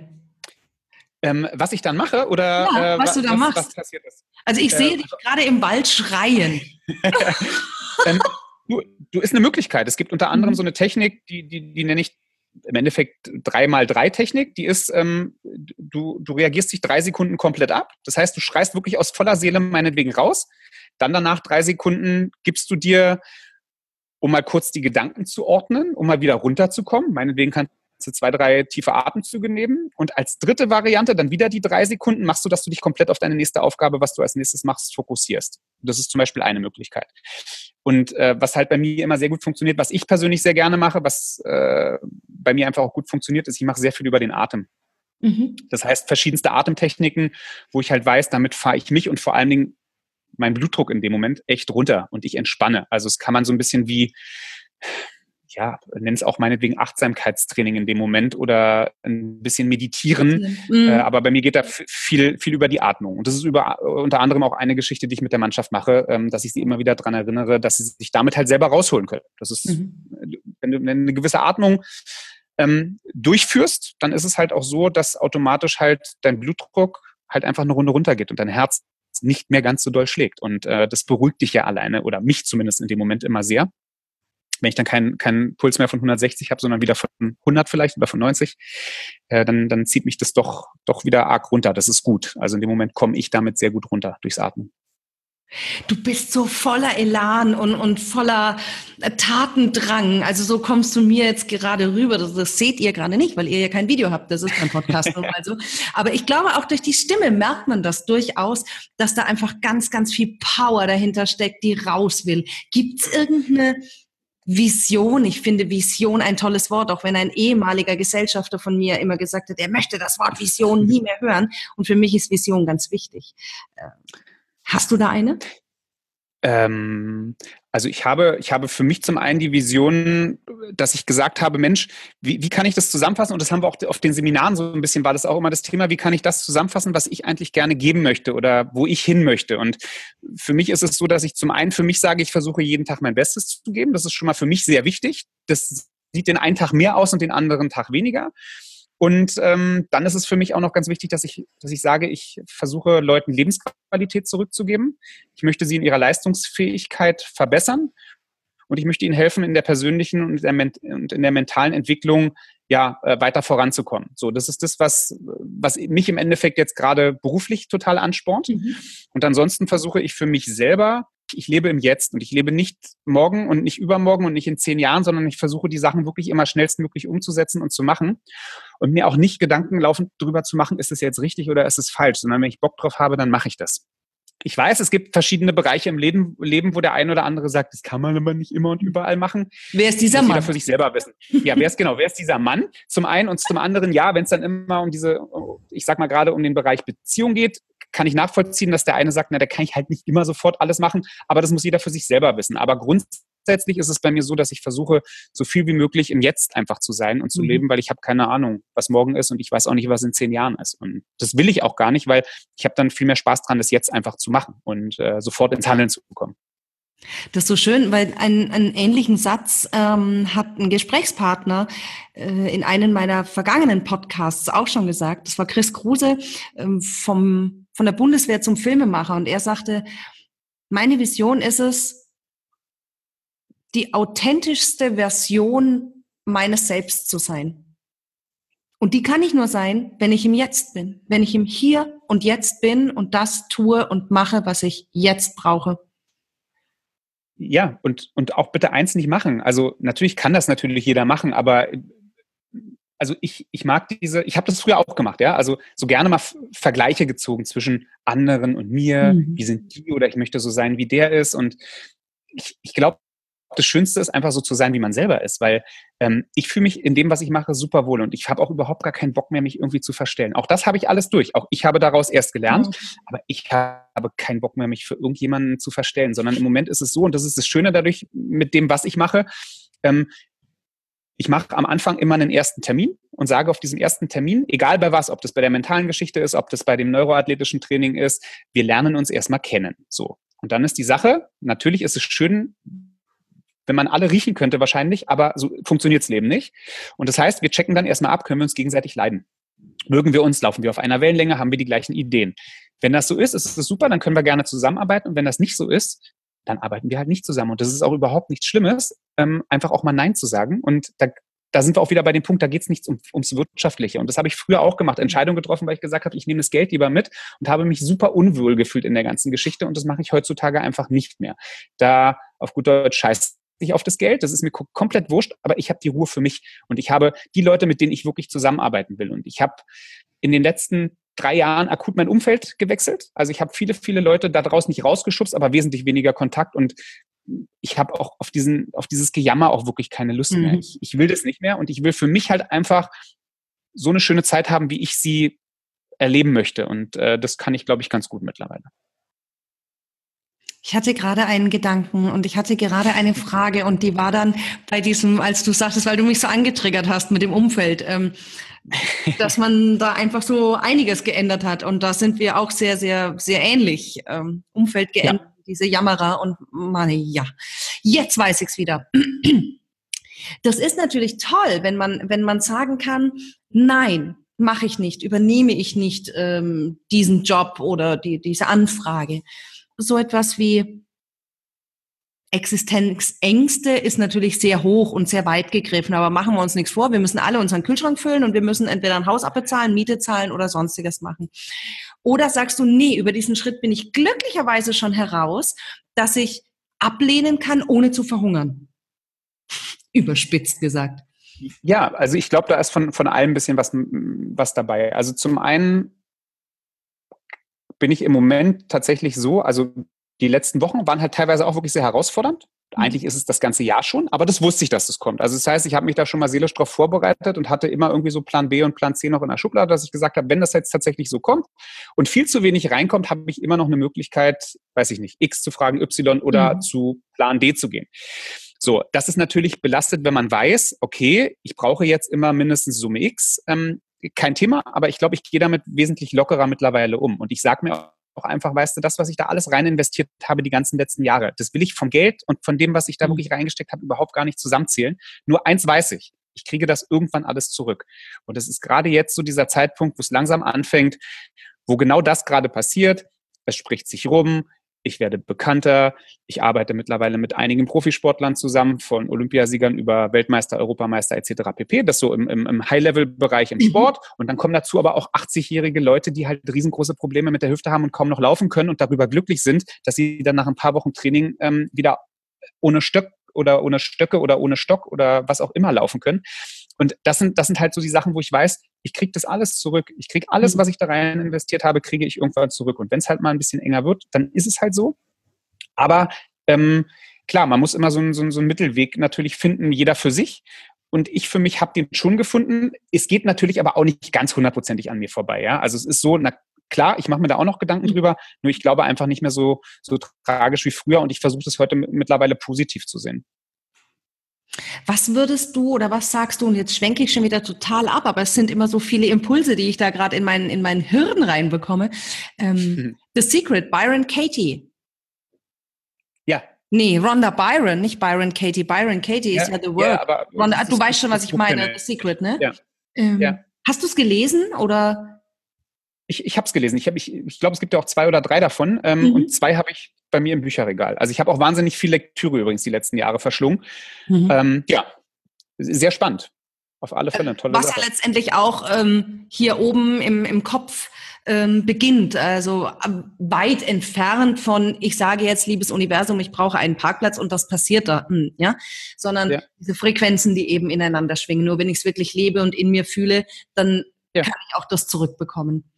Speaker 3: Ähm, was ich dann mache oder
Speaker 2: ja, äh, was, du da was, machst. Was passiert ist. Also ich äh, sehe dich gerade im Wald schreien.
Speaker 3: ähm, du, du ist eine Möglichkeit. Es gibt unter anderem mhm. so eine Technik, die, die, die nenne ich im Endeffekt 3x3-Technik, die ist, ähm, du, du reagierst dich drei Sekunden komplett ab. Das heißt, du schreist wirklich aus voller Seele meinetwegen raus. Dann danach drei Sekunden gibst du dir, um mal kurz die Gedanken zu ordnen, um mal wieder runterzukommen. Meinetwegen kannst du zwei, drei tiefe Atemzüge nehmen. Und als dritte Variante dann wieder die drei Sekunden machst du, dass du dich komplett auf deine nächste Aufgabe, was du als nächstes machst, fokussierst. Das ist zum Beispiel eine Möglichkeit. Und äh, was halt bei mir immer sehr gut funktioniert, was ich persönlich sehr gerne mache, was äh, bei mir einfach auch gut funktioniert, ist, ich mache sehr viel über den Atem. Mhm. Das heißt, verschiedenste Atemtechniken, wo ich halt weiß, damit fahre ich mich und vor allen Dingen meinen Blutdruck in dem Moment echt runter und ich entspanne. Also es kann man so ein bisschen wie, ja, nenn es auch meinetwegen Achtsamkeitstraining in dem Moment oder ein bisschen meditieren. Mhm. Äh, aber bei mir geht da viel, viel über die Atmung. Und das ist über, unter anderem auch eine Geschichte, die ich mit der Mannschaft mache, ähm, dass ich sie immer wieder daran erinnere, dass sie sich damit halt selber rausholen können. Das ist, mhm. wenn du eine gewisse Atmung ähm, durchführst, dann ist es halt auch so, dass automatisch halt dein Blutdruck halt einfach eine Runde runtergeht und dein Herz nicht mehr ganz so doll schlägt. Und äh, das beruhigt dich ja alleine oder mich zumindest in dem Moment immer sehr. Wenn ich dann keinen keinen Puls mehr von 160 habe, sondern wieder von 100 vielleicht oder von 90, äh, dann, dann zieht mich das doch, doch wieder arg runter. Das ist gut. Also in dem Moment komme ich damit sehr gut runter durchs Atmen.
Speaker 2: Du bist so voller Elan und, und voller Tatendrang. Also so kommst du mir jetzt gerade rüber. Das, das seht ihr gerade nicht, weil ihr ja kein Video habt. Das ist kein Podcast. also. Aber ich glaube, auch durch die Stimme merkt man das durchaus, dass da einfach ganz, ganz viel Power dahinter steckt, die raus will. Gibt es irgendeine Vision. Ich finde Vision ein tolles Wort, auch wenn ein ehemaliger Gesellschafter von mir immer gesagt hat, er möchte das Wort Vision nie mehr hören. Und für mich ist Vision ganz wichtig. Ähm, Hast du da eine?
Speaker 3: Ähm, also ich habe, ich habe für mich zum einen die Vision, dass ich gesagt habe, Mensch, wie, wie kann ich das zusammenfassen? Und das haben wir auch auf den Seminaren so ein bisschen, war das auch immer das Thema, wie kann ich das zusammenfassen, was ich eigentlich gerne geben möchte oder wo ich hin möchte? Und für mich ist es so, dass ich zum einen für mich sage, ich versuche jeden Tag mein Bestes zu geben. Das ist schon mal für mich sehr wichtig. Das sieht den einen Tag mehr aus und den anderen Tag weniger. Und ähm, dann ist es für mich auch noch ganz wichtig, dass ich, dass ich sage, ich versuche Leuten Lebensqualität zurückzugeben. Ich möchte sie in ihrer Leistungsfähigkeit verbessern und ich möchte ihnen helfen, in der persönlichen und in der mentalen Entwicklung ja äh, weiter voranzukommen. So, das ist das, was was mich im Endeffekt jetzt gerade beruflich total anspornt. Mhm. Und ansonsten versuche ich für mich selber ich lebe im Jetzt und ich lebe nicht morgen und nicht übermorgen und nicht in zehn Jahren, sondern ich versuche die Sachen wirklich immer schnellstmöglich umzusetzen und zu machen und mir auch nicht Gedanken laufend drüber zu machen, ist es jetzt richtig oder ist es falsch, sondern wenn ich Bock drauf habe, dann mache ich das. Ich weiß, es gibt verschiedene Bereiche im Leben, Leben, wo der eine oder andere sagt, das kann man aber nicht immer und überall machen.
Speaker 2: Wer ist dieser Mann?
Speaker 3: Jeder für sich selber wissen. Ja, wer ist genau, wer ist dieser Mann? Zum einen und zum anderen, ja, wenn es dann immer um diese, ich sag mal gerade um den Bereich Beziehung geht, kann ich nachvollziehen, dass der eine sagt, na, da kann ich halt nicht immer sofort alles machen, aber das muss jeder für sich selber wissen. Aber grundsätzlich ist es bei mir so, dass ich versuche, so viel wie möglich im Jetzt einfach zu sein und zu mhm. leben, weil ich habe keine Ahnung, was morgen ist und ich weiß auch nicht, was in zehn Jahren ist. Und das will ich auch gar nicht, weil ich habe dann viel mehr Spaß dran, das jetzt einfach zu machen und äh, sofort ins Handeln zu kommen.
Speaker 2: Das ist so schön, weil einen, einen ähnlichen Satz ähm, hat ein Gesprächspartner äh, in einem meiner vergangenen Podcasts auch schon gesagt. Das war Chris Kruse ähm, vom von der Bundeswehr zum Filmemacher und er sagte, meine Vision ist es, die authentischste Version meines Selbst zu sein. Und die kann ich nur sein, wenn ich im Jetzt bin, wenn ich im Hier und Jetzt bin und das tue und mache, was ich jetzt brauche.
Speaker 3: Ja, und, und auch bitte eins nicht machen. Also natürlich kann das natürlich jeder machen, aber also ich, ich mag diese, ich habe das früher auch gemacht, ja, also so gerne mal Vergleiche gezogen zwischen anderen und mir, mhm. wie sind die oder ich möchte so sein, wie der ist und ich, ich glaube, das Schönste ist einfach so zu sein, wie man selber ist, weil ähm, ich fühle mich in dem, was ich mache, super wohl und ich habe auch überhaupt gar keinen Bock mehr, mich irgendwie zu verstellen. Auch das habe ich alles durch. Auch ich habe daraus erst gelernt, mhm. aber ich habe keinen Bock mehr, mich für irgendjemanden zu verstellen, sondern im Moment ist es so und das ist das Schöne dadurch mit dem, was ich mache. Ähm, ich mache am Anfang immer einen ersten Termin und sage auf diesem ersten Termin, egal bei was, ob das bei der mentalen Geschichte ist, ob das bei dem neuroathletischen Training ist, wir lernen uns erstmal kennen. So. Und dann ist die Sache, natürlich ist es schön, wenn man alle riechen könnte wahrscheinlich, aber so funktioniert's Leben nicht. Und das heißt, wir checken dann erstmal ab, können wir uns gegenseitig leiden. Mögen wir uns, laufen wir auf einer Wellenlänge, haben wir die gleichen Ideen. Wenn das so ist, ist es super, dann können wir gerne zusammenarbeiten. Und wenn das nicht so ist, dann arbeiten wir halt nicht zusammen. Und das ist auch überhaupt nichts Schlimmes, ähm, einfach auch mal Nein zu sagen. Und da, da sind wir auch wieder bei dem Punkt, da geht es nicht um, ums Wirtschaftliche. Und das habe ich früher auch gemacht, Entscheidungen getroffen, weil ich gesagt habe, ich nehme das Geld lieber mit und habe mich super unwohl gefühlt in der ganzen Geschichte. Und das mache ich heutzutage einfach nicht mehr. Da auf gut Deutsch scheißt ich auf das Geld, das ist mir komplett wurscht, aber ich habe die Ruhe für mich und ich habe die Leute, mit denen ich wirklich zusammenarbeiten will. Und ich habe in den letzten drei Jahren akut mein Umfeld gewechselt. Also ich habe viele, viele Leute da draußen nicht rausgeschubst, aber wesentlich weniger Kontakt und ich habe auch auf diesen, auf dieses Gejammer auch wirklich keine Lust mhm. mehr. Ich, ich will das nicht mehr und ich will für mich halt einfach so eine schöne Zeit haben, wie ich sie erleben möchte. Und äh, das kann ich, glaube ich, ganz gut mittlerweile.
Speaker 2: Ich hatte gerade einen Gedanken und ich hatte gerade eine Frage und die war dann bei diesem, als du sagtest, weil du mich so angetriggert hast mit dem Umfeld. Ähm, dass man da einfach so einiges geändert hat. Und da sind wir auch sehr, sehr, sehr ähnlich. Ähm, Umfeld geändert, ja. diese Jammerer und meine, ja, jetzt weiß ich's wieder. Das ist natürlich toll, wenn man, wenn man sagen kann, nein, mache ich nicht, übernehme ich nicht ähm, diesen Job oder die, diese Anfrage. So etwas wie, Existenzängste ist natürlich sehr hoch und sehr weit gegriffen, aber machen wir uns nichts vor. Wir müssen alle unseren Kühlschrank füllen und wir müssen entweder ein Haus abbezahlen, Miete zahlen oder sonstiges machen. Oder sagst du, nee, über diesen Schritt bin ich glücklicherweise schon heraus, dass ich ablehnen kann, ohne zu verhungern. Überspitzt gesagt.
Speaker 3: Ja, also ich glaube, da ist von, von allem ein bisschen was, was dabei. Also zum einen bin ich im Moment tatsächlich so, also die letzten Wochen waren halt teilweise auch wirklich sehr herausfordernd. Mhm. Eigentlich ist es das ganze Jahr schon, aber das wusste ich, dass das kommt. Also das heißt, ich habe mich da schon mal seelisch drauf vorbereitet und hatte immer irgendwie so Plan B und Plan C noch in der Schublade, dass ich gesagt habe, wenn das jetzt tatsächlich so kommt und viel zu wenig reinkommt, habe ich immer noch eine Möglichkeit, weiß ich nicht, X zu fragen, Y oder mhm. zu Plan D zu gehen. So, das ist natürlich belastet, wenn man weiß, okay, ich brauche jetzt immer mindestens Summe X. Ähm, kein Thema, aber ich glaube, ich gehe damit wesentlich lockerer mittlerweile um. Und ich sage mir auch einfach, weißt du, das, was ich da alles rein investiert habe die ganzen letzten Jahre, das will ich vom Geld und von dem, was ich da mhm. wirklich reingesteckt habe, überhaupt gar nicht zusammenzählen. Nur eins weiß ich. Ich kriege das irgendwann alles zurück. Und es ist gerade jetzt so dieser Zeitpunkt, wo es langsam anfängt, wo genau das gerade passiert. Es spricht sich rum ich werde bekannter. Ich arbeite mittlerweile mit einigen Profisportlern zusammen, von Olympiasiegern über Weltmeister, Europameister etc. pp. Das so im, im, im High-Level-Bereich im mhm. Sport. Und dann kommen dazu aber auch 80-jährige Leute, die halt riesengroße Probleme mit der Hüfte haben und kaum noch laufen können und darüber glücklich sind, dass sie dann nach ein paar Wochen Training ähm, wieder ohne Stöck oder ohne Stöcke oder ohne Stock oder was auch immer laufen können. Und das sind, das sind halt so die Sachen, wo ich weiß, ich kriege das alles zurück. Ich kriege alles, mhm. was ich da rein investiert habe, kriege ich irgendwann zurück. Und wenn es halt mal ein bisschen enger wird, dann ist es halt so. Aber ähm, klar, man muss immer so, ein, so, ein, so einen Mittelweg natürlich finden, jeder für sich. Und ich für mich habe den schon gefunden. Es geht natürlich aber auch nicht ganz hundertprozentig an mir vorbei. Ja? Also es ist so, na klar, ich mache mir da auch noch Gedanken mhm. drüber, nur ich glaube einfach nicht mehr so, so tragisch wie früher und ich versuche das heute mittlerweile positiv zu sehen.
Speaker 2: Was würdest du oder was sagst du, und jetzt schwenke ich schon wieder total ab, aber es sind immer so viele Impulse, die ich da gerade in meinen, in meinen Hirn reinbekomme. Ähm, mhm. The Secret, Byron Katie.
Speaker 3: Ja.
Speaker 2: Nee, Rhonda Byron, nicht Byron Katie. Byron Katie ja, ist ja The Work. Ja, Rhonda, du weißt schon, was ich meine, The Secret, ne? Ja. Ähm, ja. Hast du es gelesen oder?
Speaker 3: Ich, ich habe es gelesen. Ich, hab, ich, ich glaube, es gibt ja auch zwei oder drei davon. Ähm, mhm. Und zwei habe ich bei mir im Bücherregal. Also ich habe auch wahnsinnig viel Lektüre übrigens die letzten Jahre verschlungen. Mhm. Ähm, ja, sehr spannend. Auf alle Fälle.
Speaker 2: Tolle Was Sache. ja letztendlich auch ähm, hier oben im, im Kopf ähm, beginnt. Also ähm, weit entfernt von, ich sage jetzt, liebes Universum, ich brauche einen Parkplatz und was passiert da? Hm, ja? Sondern ja. diese Frequenzen, die eben ineinander schwingen. Nur wenn ich es wirklich lebe und in mir fühle, dann ja. kann ich auch das zurückbekommen.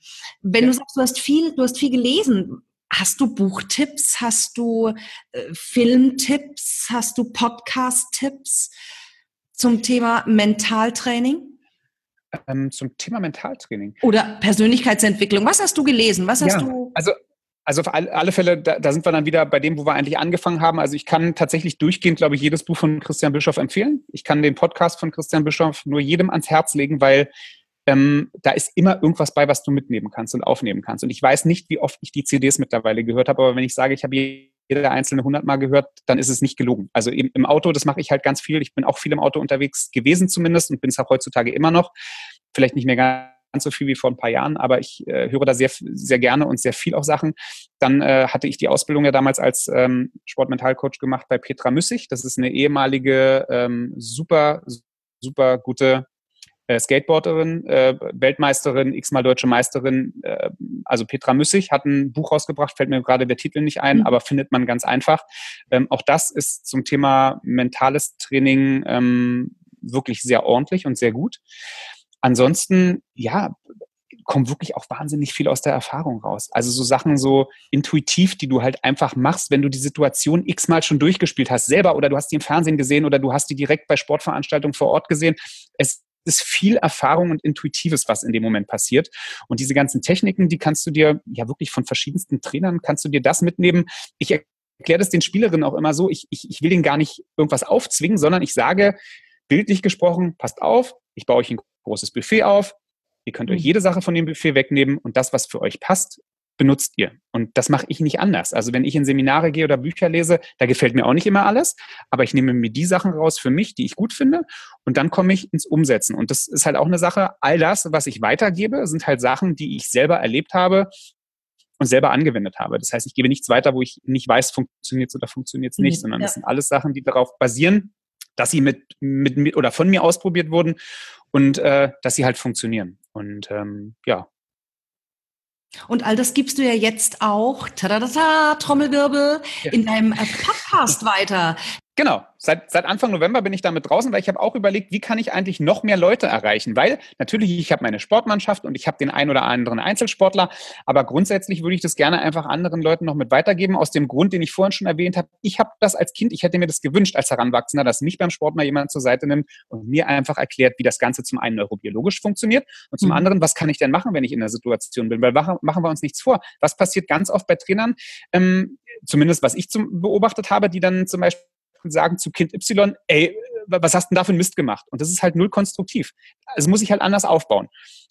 Speaker 2: Wenn ja. du sagst, du hast viel, du hast viel gelesen, hast du Buchtipps, hast du äh, Filmtipps, hast du Podcast-Tipps zum Thema Mentaltraining?
Speaker 3: Ähm, zum Thema Mentaltraining.
Speaker 2: Oder Persönlichkeitsentwicklung. Was hast du gelesen? Was hast
Speaker 3: ja,
Speaker 2: du?
Speaker 3: Also also auf alle Fälle, da, da, sind wir dann wieder bei dem, wo wir eigentlich angefangen haben. Also ich kann tatsächlich durchgehend, glaube ich, jedes Buch von Christian Bischoff empfehlen. Ich kann den Podcast von Christian Bischoff nur jedem ans Herz legen, weil ähm, da ist immer irgendwas bei, was du mitnehmen kannst und aufnehmen kannst. Und ich weiß nicht, wie oft ich die CDs mittlerweile gehört habe, aber wenn ich sage, ich habe jede einzelne hundertmal gehört, dann ist es nicht gelogen. Also im, im Auto, das mache ich halt ganz viel. Ich bin auch viel im Auto unterwegs gewesen zumindest und bin es auch heutzutage immer noch. Vielleicht nicht mehr ganz so viel wie vor ein paar Jahren, aber ich äh, höre da sehr, sehr gerne und sehr viel auch Sachen. Dann äh, hatte ich die Ausbildung ja damals als ähm, Sportmentalcoach gemacht bei Petra Müssig. Das ist eine ehemalige, ähm, super, super gute äh, Skateboarderin, äh, Weltmeisterin, x-mal deutsche Meisterin, äh, also Petra Müssig, hat ein Buch rausgebracht, fällt mir gerade der Titel nicht ein, mhm. aber findet man ganz einfach. Ähm, auch das ist zum Thema mentales Training ähm, wirklich sehr ordentlich und sehr gut. Ansonsten, ja, kommt wirklich auch wahnsinnig viel aus der Erfahrung raus. Also so Sachen so intuitiv, die du halt einfach machst, wenn du die Situation x-mal schon durchgespielt hast, selber oder du hast die im Fernsehen gesehen oder du hast die direkt bei Sportveranstaltungen vor Ort gesehen. Es ist viel Erfahrung und Intuitives, was in dem Moment passiert. Und diese ganzen Techniken, die kannst du dir ja wirklich von verschiedensten Trainern, kannst du dir das mitnehmen. Ich erkläre das den Spielerinnen auch immer so, ich, ich, ich will denen gar nicht irgendwas aufzwingen, sondern ich sage, bildlich gesprochen, passt auf, ich baue euch ein großes Buffet auf, ihr könnt euch mhm. jede Sache von dem Buffet wegnehmen und das, was für euch passt, benutzt ihr. Und das mache ich nicht anders. Also wenn ich in Seminare gehe oder Bücher lese, da gefällt mir auch nicht immer alles, aber ich nehme mir die Sachen raus für mich, die ich gut finde und dann komme ich ins Umsetzen. Und das ist halt auch eine Sache, all das, was ich weitergebe, sind halt Sachen, die ich selber erlebt habe und selber angewendet habe. Das heißt, ich gebe nichts weiter, wo ich nicht weiß, funktioniert es oder funktioniert es nicht, mhm, sondern ja. das sind alles Sachen, die darauf basieren, dass sie mit, mit, mit oder von mir ausprobiert wurden und äh, dass sie halt funktionieren. Und ähm, ja,
Speaker 2: und all das gibst du ja jetzt auch, tada, Trommelwirbel, ja. in deinem Podcast weiter.
Speaker 3: Genau, seit, seit Anfang November bin ich damit draußen, weil ich habe auch überlegt, wie kann ich eigentlich noch mehr Leute erreichen? Weil natürlich, ich habe meine Sportmannschaft und ich habe den ein oder anderen Einzelsportler, aber grundsätzlich würde ich das gerne einfach anderen Leuten noch mit weitergeben, aus dem Grund, den ich vorhin schon erwähnt habe. Ich habe das als Kind, ich hätte mir das gewünscht als Heranwachsender, dass mich beim Sport mal jemand zur Seite nimmt und mir einfach erklärt, wie das Ganze zum einen neurobiologisch funktioniert und zum mhm. anderen, was kann ich denn machen, wenn ich in der Situation bin? Weil machen wir uns nichts vor. Was passiert ganz oft bei Trainern, ähm, zumindest was ich zum, beobachtet habe, die dann zum Beispiel sagen zu Kind Y, ey, was hast du denn da für einen Mist gemacht? Und das ist halt null konstruktiv. Also muss ich halt anders aufbauen.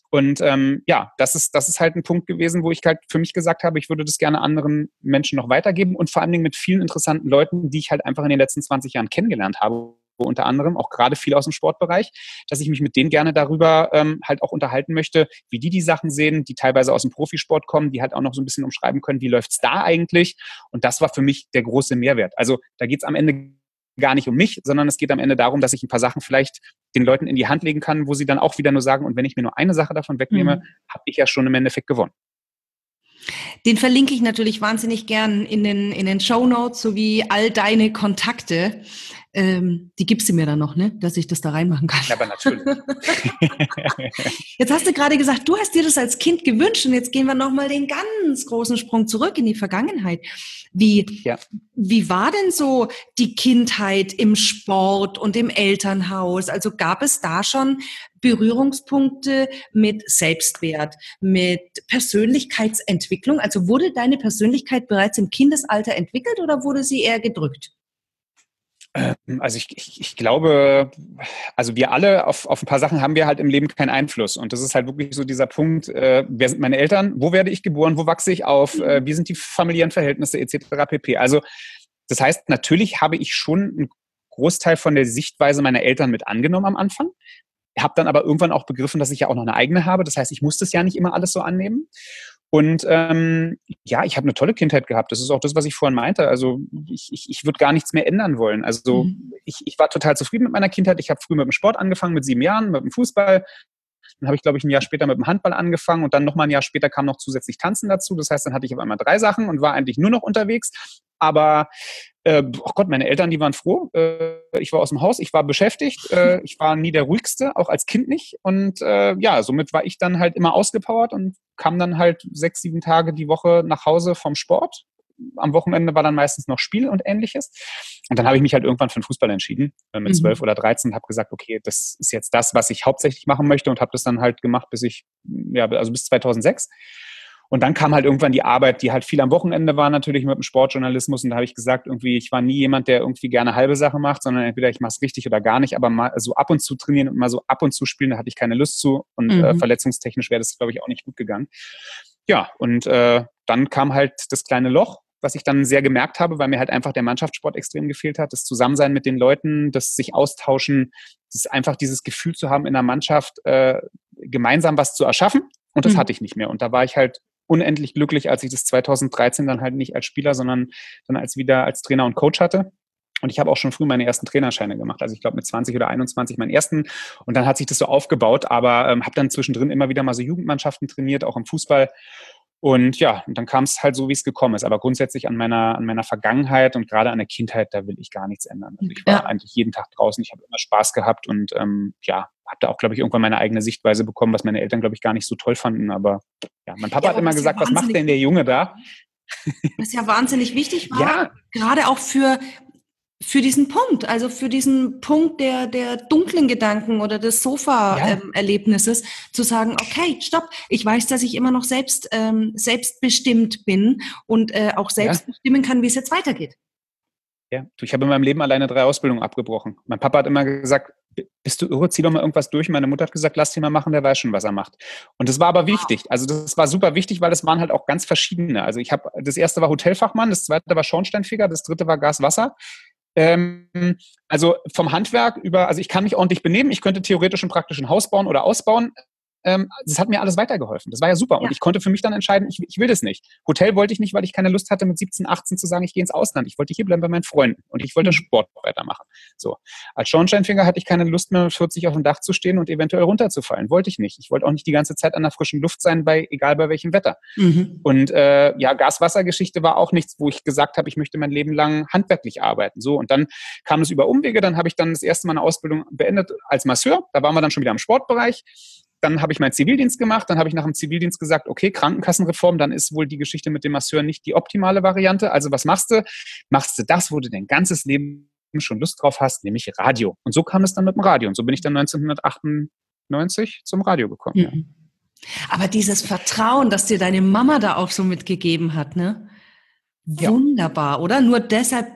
Speaker 3: Und ähm, ja, das ist, das ist halt ein Punkt gewesen, wo ich halt für mich gesagt habe, ich würde das gerne anderen Menschen noch weitergeben und vor allen Dingen mit vielen interessanten Leuten, die ich halt einfach in den letzten 20 Jahren kennengelernt habe, unter anderem auch gerade viel aus dem Sportbereich, dass ich mich mit denen gerne darüber ähm, halt auch unterhalten möchte, wie die die Sachen sehen, die teilweise aus dem Profisport kommen, die halt auch noch so ein bisschen umschreiben können, wie läuft's da eigentlich? Und das war für mich der große Mehrwert. Also da geht's am Ende gar nicht um mich, sondern es geht am Ende darum, dass ich ein paar Sachen vielleicht den Leuten in die Hand legen kann, wo sie dann auch wieder nur sagen, und wenn ich mir nur eine Sache davon wegnehme, mhm. habe ich ja schon im Endeffekt gewonnen.
Speaker 2: Den verlinke ich natürlich wahnsinnig gern in den, in den Show Notes sowie all deine Kontakte. Ähm, die gibst du mir dann noch, ne? Dass ich das da reinmachen kann.
Speaker 3: Aber natürlich.
Speaker 2: jetzt hast du gerade gesagt, du hast dir das als Kind gewünscht und jetzt gehen wir nochmal den ganz großen Sprung zurück in die Vergangenheit. Wie, ja. wie war denn so die Kindheit im Sport und im Elternhaus? Also gab es da schon Berührungspunkte mit Selbstwert, mit Persönlichkeitsentwicklung? Also wurde deine Persönlichkeit bereits im Kindesalter entwickelt oder wurde sie eher gedrückt?
Speaker 3: Ähm, also ich, ich, ich, glaube, also wir alle auf, auf ein paar Sachen haben wir halt im Leben keinen Einfluss. Und das ist halt wirklich so dieser Punkt, äh, wer sind meine Eltern, wo werde ich geboren, wo wachse ich auf, äh, wie sind die familiären Verhältnisse etc. pp. Also das heißt, natürlich habe ich schon einen Großteil von der Sichtweise meiner Eltern mit angenommen am Anfang, habe dann aber irgendwann auch begriffen, dass ich ja auch noch eine eigene habe. Das heißt, ich muss das ja nicht immer alles so annehmen. Und ähm, ja, ich habe eine tolle Kindheit gehabt. Das ist auch das, was ich vorhin meinte. Also ich, ich, ich würde gar nichts mehr ändern wollen. Also mhm. ich, ich war total zufrieden mit meiner Kindheit. Ich habe früh mit dem Sport angefangen, mit sieben Jahren, mit dem Fußball. Dann habe ich, glaube ich, ein Jahr später mit dem Handball angefangen und dann nochmal ein Jahr später kam noch zusätzlich Tanzen dazu. Das heißt, dann hatte ich auf einmal drei Sachen und war eigentlich nur noch unterwegs. Aber äh, oh Gott, meine Eltern, die waren froh. Äh, ich war aus dem Haus, ich war beschäftigt, äh, ich war nie der ruhigste, auch als Kind nicht. Und äh, ja, somit war ich dann halt immer ausgepowert und kam dann halt sechs, sieben Tage die Woche nach Hause vom Sport. Am Wochenende war dann meistens noch Spiel und ähnliches. Und dann habe ich mich halt irgendwann für den Fußball entschieden, äh, mit zwölf mhm. oder dreizehn, habe gesagt, okay, das ist jetzt das, was ich hauptsächlich machen möchte und habe das dann halt gemacht, bis ich, ja, also bis 2006. Und dann kam halt irgendwann die Arbeit, die halt viel am Wochenende war, natürlich mit dem Sportjournalismus. Und da habe ich gesagt, irgendwie, ich war nie jemand, der irgendwie gerne halbe Sache macht, sondern entweder ich mache es richtig oder gar nicht, aber mal so ab und zu trainieren und mal so ab und zu spielen, da hatte ich keine Lust zu. Und äh, mhm. äh, verletzungstechnisch wäre das, glaube ich, auch nicht gut gegangen. Ja, und äh, dann kam halt das kleine Loch, was ich dann sehr gemerkt habe, weil mir halt einfach der Mannschaftssport extrem gefehlt hat, das Zusammensein mit den Leuten, das sich austauschen, das einfach dieses Gefühl zu haben, in der Mannschaft äh, gemeinsam was zu erschaffen. Und das mhm. hatte ich nicht mehr. Und da war ich halt unendlich glücklich, als ich das 2013 dann halt nicht als Spieler, sondern dann als wieder als Trainer und Coach hatte. Und ich habe auch schon früh meine ersten Trainerscheine gemacht. Also ich glaube mit 20 oder 21 meinen ersten. Und dann hat sich das so aufgebaut. Aber ähm, habe dann zwischendrin immer wieder mal so Jugendmannschaften trainiert, auch im Fußball. Und ja, und dann kam es halt so, wie es gekommen ist. Aber grundsätzlich an meiner, an meiner Vergangenheit und gerade an der Kindheit, da will ich gar nichts ändern. Also ich war ja. eigentlich jeden Tag draußen, ich habe immer Spaß gehabt und ähm, ja, habe da auch, glaube ich, irgendwann meine eigene Sichtweise bekommen, was meine Eltern, glaube ich, gar nicht so toll fanden. Aber ja, mein Papa ja, hat immer gesagt, ja was macht denn der Junge da?
Speaker 2: Was ja wahnsinnig wichtig war, ja. gerade auch für für diesen Punkt, also für diesen Punkt der, der dunklen Gedanken oder des Sofa-Erlebnisses, ja. ähm, zu sagen, okay, stopp, ich weiß, dass ich immer noch selbst, ähm, selbstbestimmt bin und äh, auch selbst ja. bestimmen kann, wie es jetzt weitergeht.
Speaker 3: Ja, ich habe in meinem Leben alleine drei Ausbildungen abgebrochen. Mein Papa hat immer gesagt, bist du irre, zieh doch mal irgendwas durch. Meine Mutter hat gesagt, lass ihn mal machen, der weiß schon, was er macht. Und das war aber wichtig. Also das war super wichtig, weil das waren halt auch ganz verschiedene. Also ich habe, das erste war Hotelfachmann, das zweite war Schornsteinfeger, das dritte war Gas-Wasser. Ähm, also vom Handwerk über, also ich kann mich ordentlich benehmen, ich könnte theoretisch und praktisch ein Haus bauen oder ausbauen. Ähm, das hat mir alles weitergeholfen. Das war ja super. Ja. Und ich konnte für mich dann entscheiden, ich, ich will das nicht. Hotel wollte ich nicht, weil ich keine Lust hatte, mit 17, 18 zu sagen, ich gehe ins Ausland. Ich wollte hier bleiben bei meinen Freunden und ich wollte mhm. Sport weitermachen. So. Als Schornsteinfinger hatte ich keine Lust mehr, mit 40 auf dem Dach zu stehen und eventuell runterzufallen. Wollte ich nicht. Ich wollte auch nicht die ganze Zeit an der frischen Luft sein, bei, egal bei welchem Wetter. Mhm. Und äh, ja, Gas-Wasser-Geschichte war auch nichts, wo ich gesagt habe, ich möchte mein Leben lang handwerklich arbeiten. So, und dann kam es über Umwege. Dann habe ich dann das erste Mal eine Ausbildung beendet als Masseur. Da waren wir dann schon wieder im Sportbereich dann habe ich meinen Zivildienst gemacht, dann habe ich nach dem Zivildienst gesagt, okay, Krankenkassenreform, dann ist wohl die Geschichte mit dem Masseur nicht die optimale Variante. Also was machst du? Machst du das, wo du dein ganzes Leben schon Lust drauf hast, nämlich Radio. Und so kam es dann mit dem Radio. Und so bin ich dann 1998 zum Radio gekommen. Mhm.
Speaker 2: Ja. Aber dieses Vertrauen, das dir deine Mama da auch so mitgegeben hat, ne? Wunderbar, ja. oder? Nur deshalb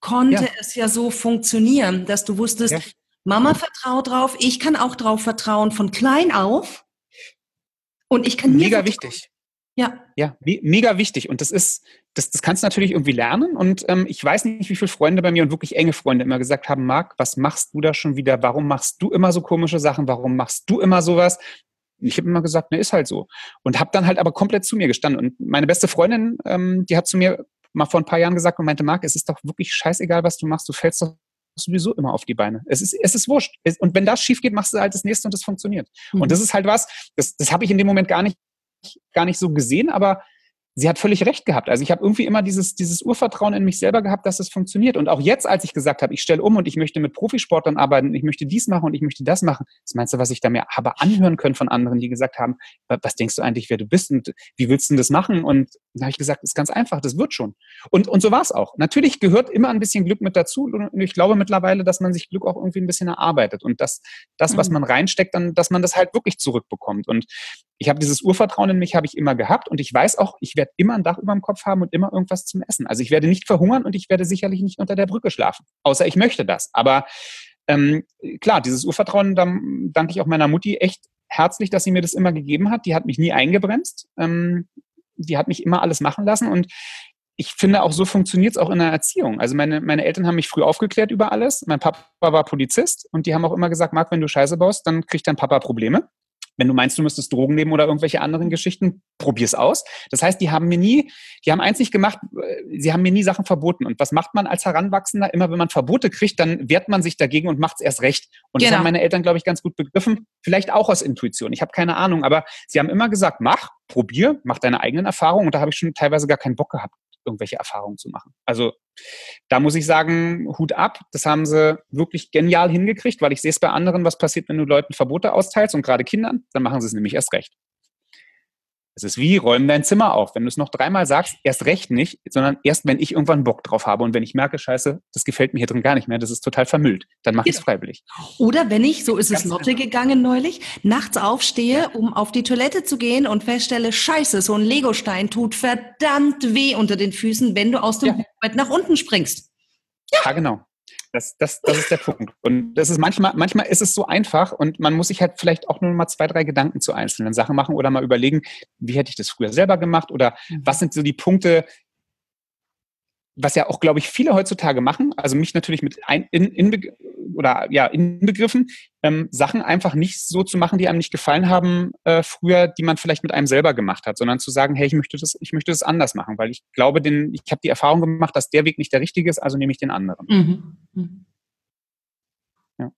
Speaker 2: konnte ja. es ja so funktionieren, dass du wusstest, Mama vertraut drauf, ich kann auch drauf vertrauen von klein auf. Und ich kann
Speaker 3: Mega wichtig.
Speaker 2: Ja.
Speaker 3: Ja, mega wichtig. Und das ist, das, das kannst du natürlich irgendwie lernen. Und ähm, ich weiß nicht, wie viele Freunde bei mir und wirklich enge Freunde immer gesagt haben, Marc, was machst du da schon wieder? Warum machst du immer so komische Sachen? Warum machst du immer sowas? ich habe immer gesagt, ne, ist halt so. Und habe dann halt aber komplett zu mir gestanden. Und meine beste Freundin, ähm, die hat zu mir mal vor ein paar Jahren gesagt und meinte, Marc, es ist doch wirklich scheißegal, was du machst. Du fällst doch sowieso immer auf die Beine. Es ist, es ist wurscht. und wenn das schief geht, machst du halt das nächste und das funktioniert. Mhm. Und das ist halt was, das, das habe ich in dem Moment gar nicht, gar nicht so gesehen, aber sie hat völlig recht gehabt. Also ich habe irgendwie immer dieses, dieses Urvertrauen in mich selber gehabt, dass es funktioniert. Und auch jetzt, als ich gesagt habe, ich stelle um und ich möchte mit Profisportlern arbeiten, ich möchte dies machen und ich möchte das machen, das meinst du, was ich da mir habe anhören können von anderen, die gesagt haben, was denkst du eigentlich, wer du bist und wie willst du denn das machen? Und da habe ich gesagt, ist ganz einfach, das wird schon. Und, und so war es auch. Natürlich gehört immer ein bisschen Glück mit dazu. Und ich glaube mittlerweile, dass man sich Glück auch irgendwie ein bisschen erarbeitet und dass das, was mhm. man reinsteckt, dann, dass man das halt wirklich zurückbekommt. Und ich habe dieses Urvertrauen in mich, habe ich immer gehabt und ich weiß auch, ich werde immer ein Dach über dem Kopf haben und immer irgendwas zum Essen. Also ich werde nicht verhungern und ich werde sicherlich nicht unter der Brücke schlafen, außer ich möchte das. Aber ähm, klar, dieses Urvertrauen, da danke ich auch meiner Mutti echt herzlich, dass sie mir das immer gegeben hat. Die hat mich nie eingebremst. Ähm, die hat mich immer alles machen lassen und ich finde auch so funktioniert es auch in der Erziehung. Also meine, meine Eltern haben mich früh aufgeklärt über alles. Mein Papa war Polizist und die haben auch immer gesagt, Marc, wenn du Scheiße baust, dann kriegt dein Papa Probleme. Wenn du meinst, du müsstest Drogen nehmen oder irgendwelche anderen Geschichten, probier's aus. Das heißt, die haben mir nie, die haben eins nicht gemacht, äh, sie haben mir nie Sachen verboten. Und was macht man als Heranwachsender? Immer wenn man Verbote kriegt, dann wehrt man sich dagegen und macht's erst recht. Und genau. das haben meine Eltern, glaube ich, ganz gut begriffen. Vielleicht auch aus Intuition. Ich habe keine Ahnung, aber sie haben immer gesagt, mach, probier, mach deine eigenen Erfahrungen. Und da habe ich schon teilweise gar keinen Bock gehabt irgendwelche Erfahrungen zu machen. Also da muss ich sagen, Hut ab. Das haben sie wirklich genial hingekriegt, weil ich sehe es bei anderen, was passiert, wenn du Leuten Verbote austeilst und gerade Kindern, dann machen sie es nämlich erst recht. Es ist wie, räumen dein Zimmer auf. Wenn du es noch dreimal sagst, erst recht nicht, sondern erst, wenn ich irgendwann Bock drauf habe und wenn ich merke, scheiße, das gefällt mir hier drin gar nicht mehr, das ist total vermüllt, dann mache ich es genau. freiwillig.
Speaker 2: Oder wenn ich, so ist Ganz es Lotte gegangen neulich, nachts aufstehe, um auf die Toilette zu gehen und feststelle, scheiße, so ein Legostein tut verdammt weh unter den Füßen, wenn du aus dem ja. Bett nach unten springst.
Speaker 3: Ja, ja genau. Das, das, das ist der Punkt. Und das ist manchmal, manchmal ist es so einfach und man muss sich halt vielleicht auch nur mal zwei, drei Gedanken zu einzelnen Sachen machen oder mal überlegen, wie hätte ich das früher selber gemacht oder mhm. was sind so die Punkte, was ja auch, glaube ich, viele heutzutage machen, also mich natürlich mit ein, in, in, oder ja, inbegriffen, ähm, Sachen einfach nicht so zu machen, die einem nicht gefallen haben äh, früher, die man vielleicht mit einem selber gemacht hat, sondern zu sagen, hey, ich möchte das, ich möchte das anders machen, weil ich glaube, den, ich habe die Erfahrung gemacht, dass der Weg nicht der richtige ist, also nehme ich den anderen. Mhm. Mhm.
Speaker 2: Ja.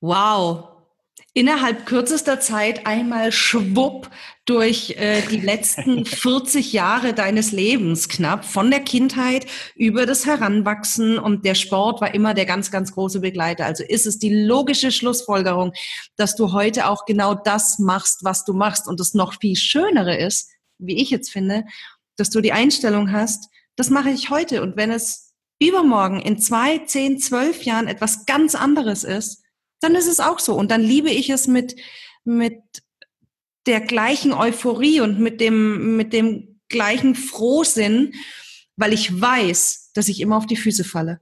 Speaker 2: Wow, innerhalb kürzester Zeit einmal schwupp durch äh, die letzten 40 Jahre deines Lebens knapp, von der Kindheit über das Heranwachsen. Und der Sport war immer der ganz, ganz große Begleiter. Also ist es die logische Schlussfolgerung, dass du heute auch genau das machst, was du machst. Und das noch viel Schönere ist, wie ich jetzt finde, dass du die Einstellung hast, das mache ich heute. Und wenn es übermorgen in zwei, zehn, zwölf Jahren etwas ganz anderes ist, dann ist es auch so. Und dann liebe ich es mit, mit der gleichen Euphorie und mit dem, mit dem gleichen Frohsinn, weil ich weiß, dass ich immer auf die Füße falle.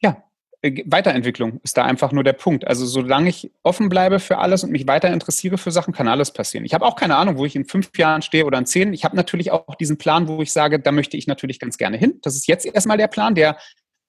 Speaker 3: Ja, äh, Weiterentwicklung ist da einfach nur der Punkt. Also solange ich offen bleibe für alles und mich weiter interessiere für Sachen, kann alles passieren. Ich habe auch keine Ahnung, wo ich in fünf Jahren stehe oder in zehn. Ich habe natürlich auch diesen Plan, wo ich sage, da möchte ich natürlich ganz gerne hin. Das ist jetzt erstmal der Plan, der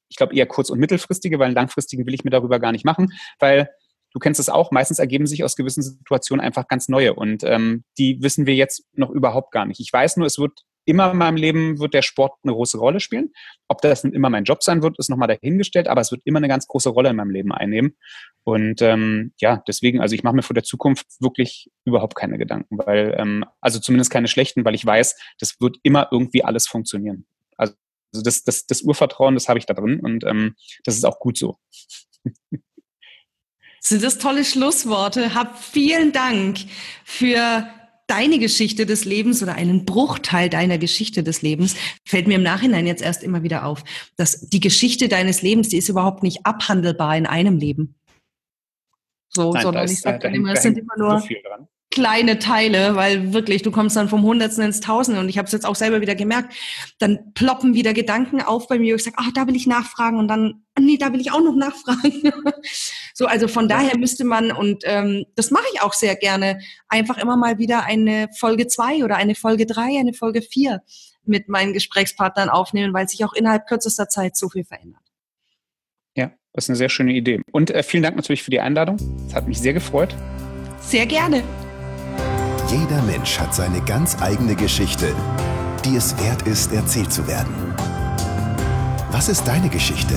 Speaker 3: ich glaube eher kurz- und mittelfristige, weil langfristigen will ich mir darüber gar nicht machen, weil du kennst es auch, meistens ergeben sich aus gewissen Situationen einfach ganz neue und ähm, die wissen wir jetzt noch überhaupt gar nicht. Ich weiß nur, es wird immer in meinem Leben wird der Sport eine große Rolle spielen. Ob das immer mein Job sein wird, ist nochmal dahingestellt, aber es wird immer eine ganz große Rolle in meinem Leben einnehmen. Und ähm, ja, deswegen, also ich mache mir vor der Zukunft wirklich überhaupt keine Gedanken, weil, ähm, also zumindest keine schlechten, weil ich weiß, das wird immer irgendwie alles funktionieren. Also das, das, das Urvertrauen, das habe ich da drin und ähm, das ist auch gut so.
Speaker 2: Sind das tolle Schlussworte? Hab vielen Dank für deine Geschichte des Lebens oder einen Bruchteil deiner Geschichte des Lebens, fällt mir im Nachhinein jetzt erst immer wieder auf, dass die Geschichte deines Lebens, die ist überhaupt nicht abhandelbar in einem Leben. So, Nein, sondern ich sage immer, es sind immer nur so kleine Teile, weil wirklich, du kommst dann vom Hundertsten ins Tausende und ich habe es jetzt auch selber wieder gemerkt, dann ploppen wieder Gedanken auf bei mir, wo ich sage, ach, da will ich nachfragen und dann, nee, da will ich auch noch nachfragen. so, also von daher müsste man, und ähm, das mache ich auch sehr gerne, einfach immer mal wieder eine Folge zwei oder eine Folge drei, eine Folge vier mit meinen Gesprächspartnern aufnehmen, weil sich auch innerhalb kürzester Zeit so viel verändert.
Speaker 3: Ja, das ist eine sehr schöne Idee. Und äh, vielen Dank natürlich für die Einladung. Es hat mich sehr gefreut.
Speaker 2: Sehr gerne.
Speaker 1: Jeder Mensch hat seine ganz eigene Geschichte, die es wert ist, erzählt zu werden. Was ist deine Geschichte?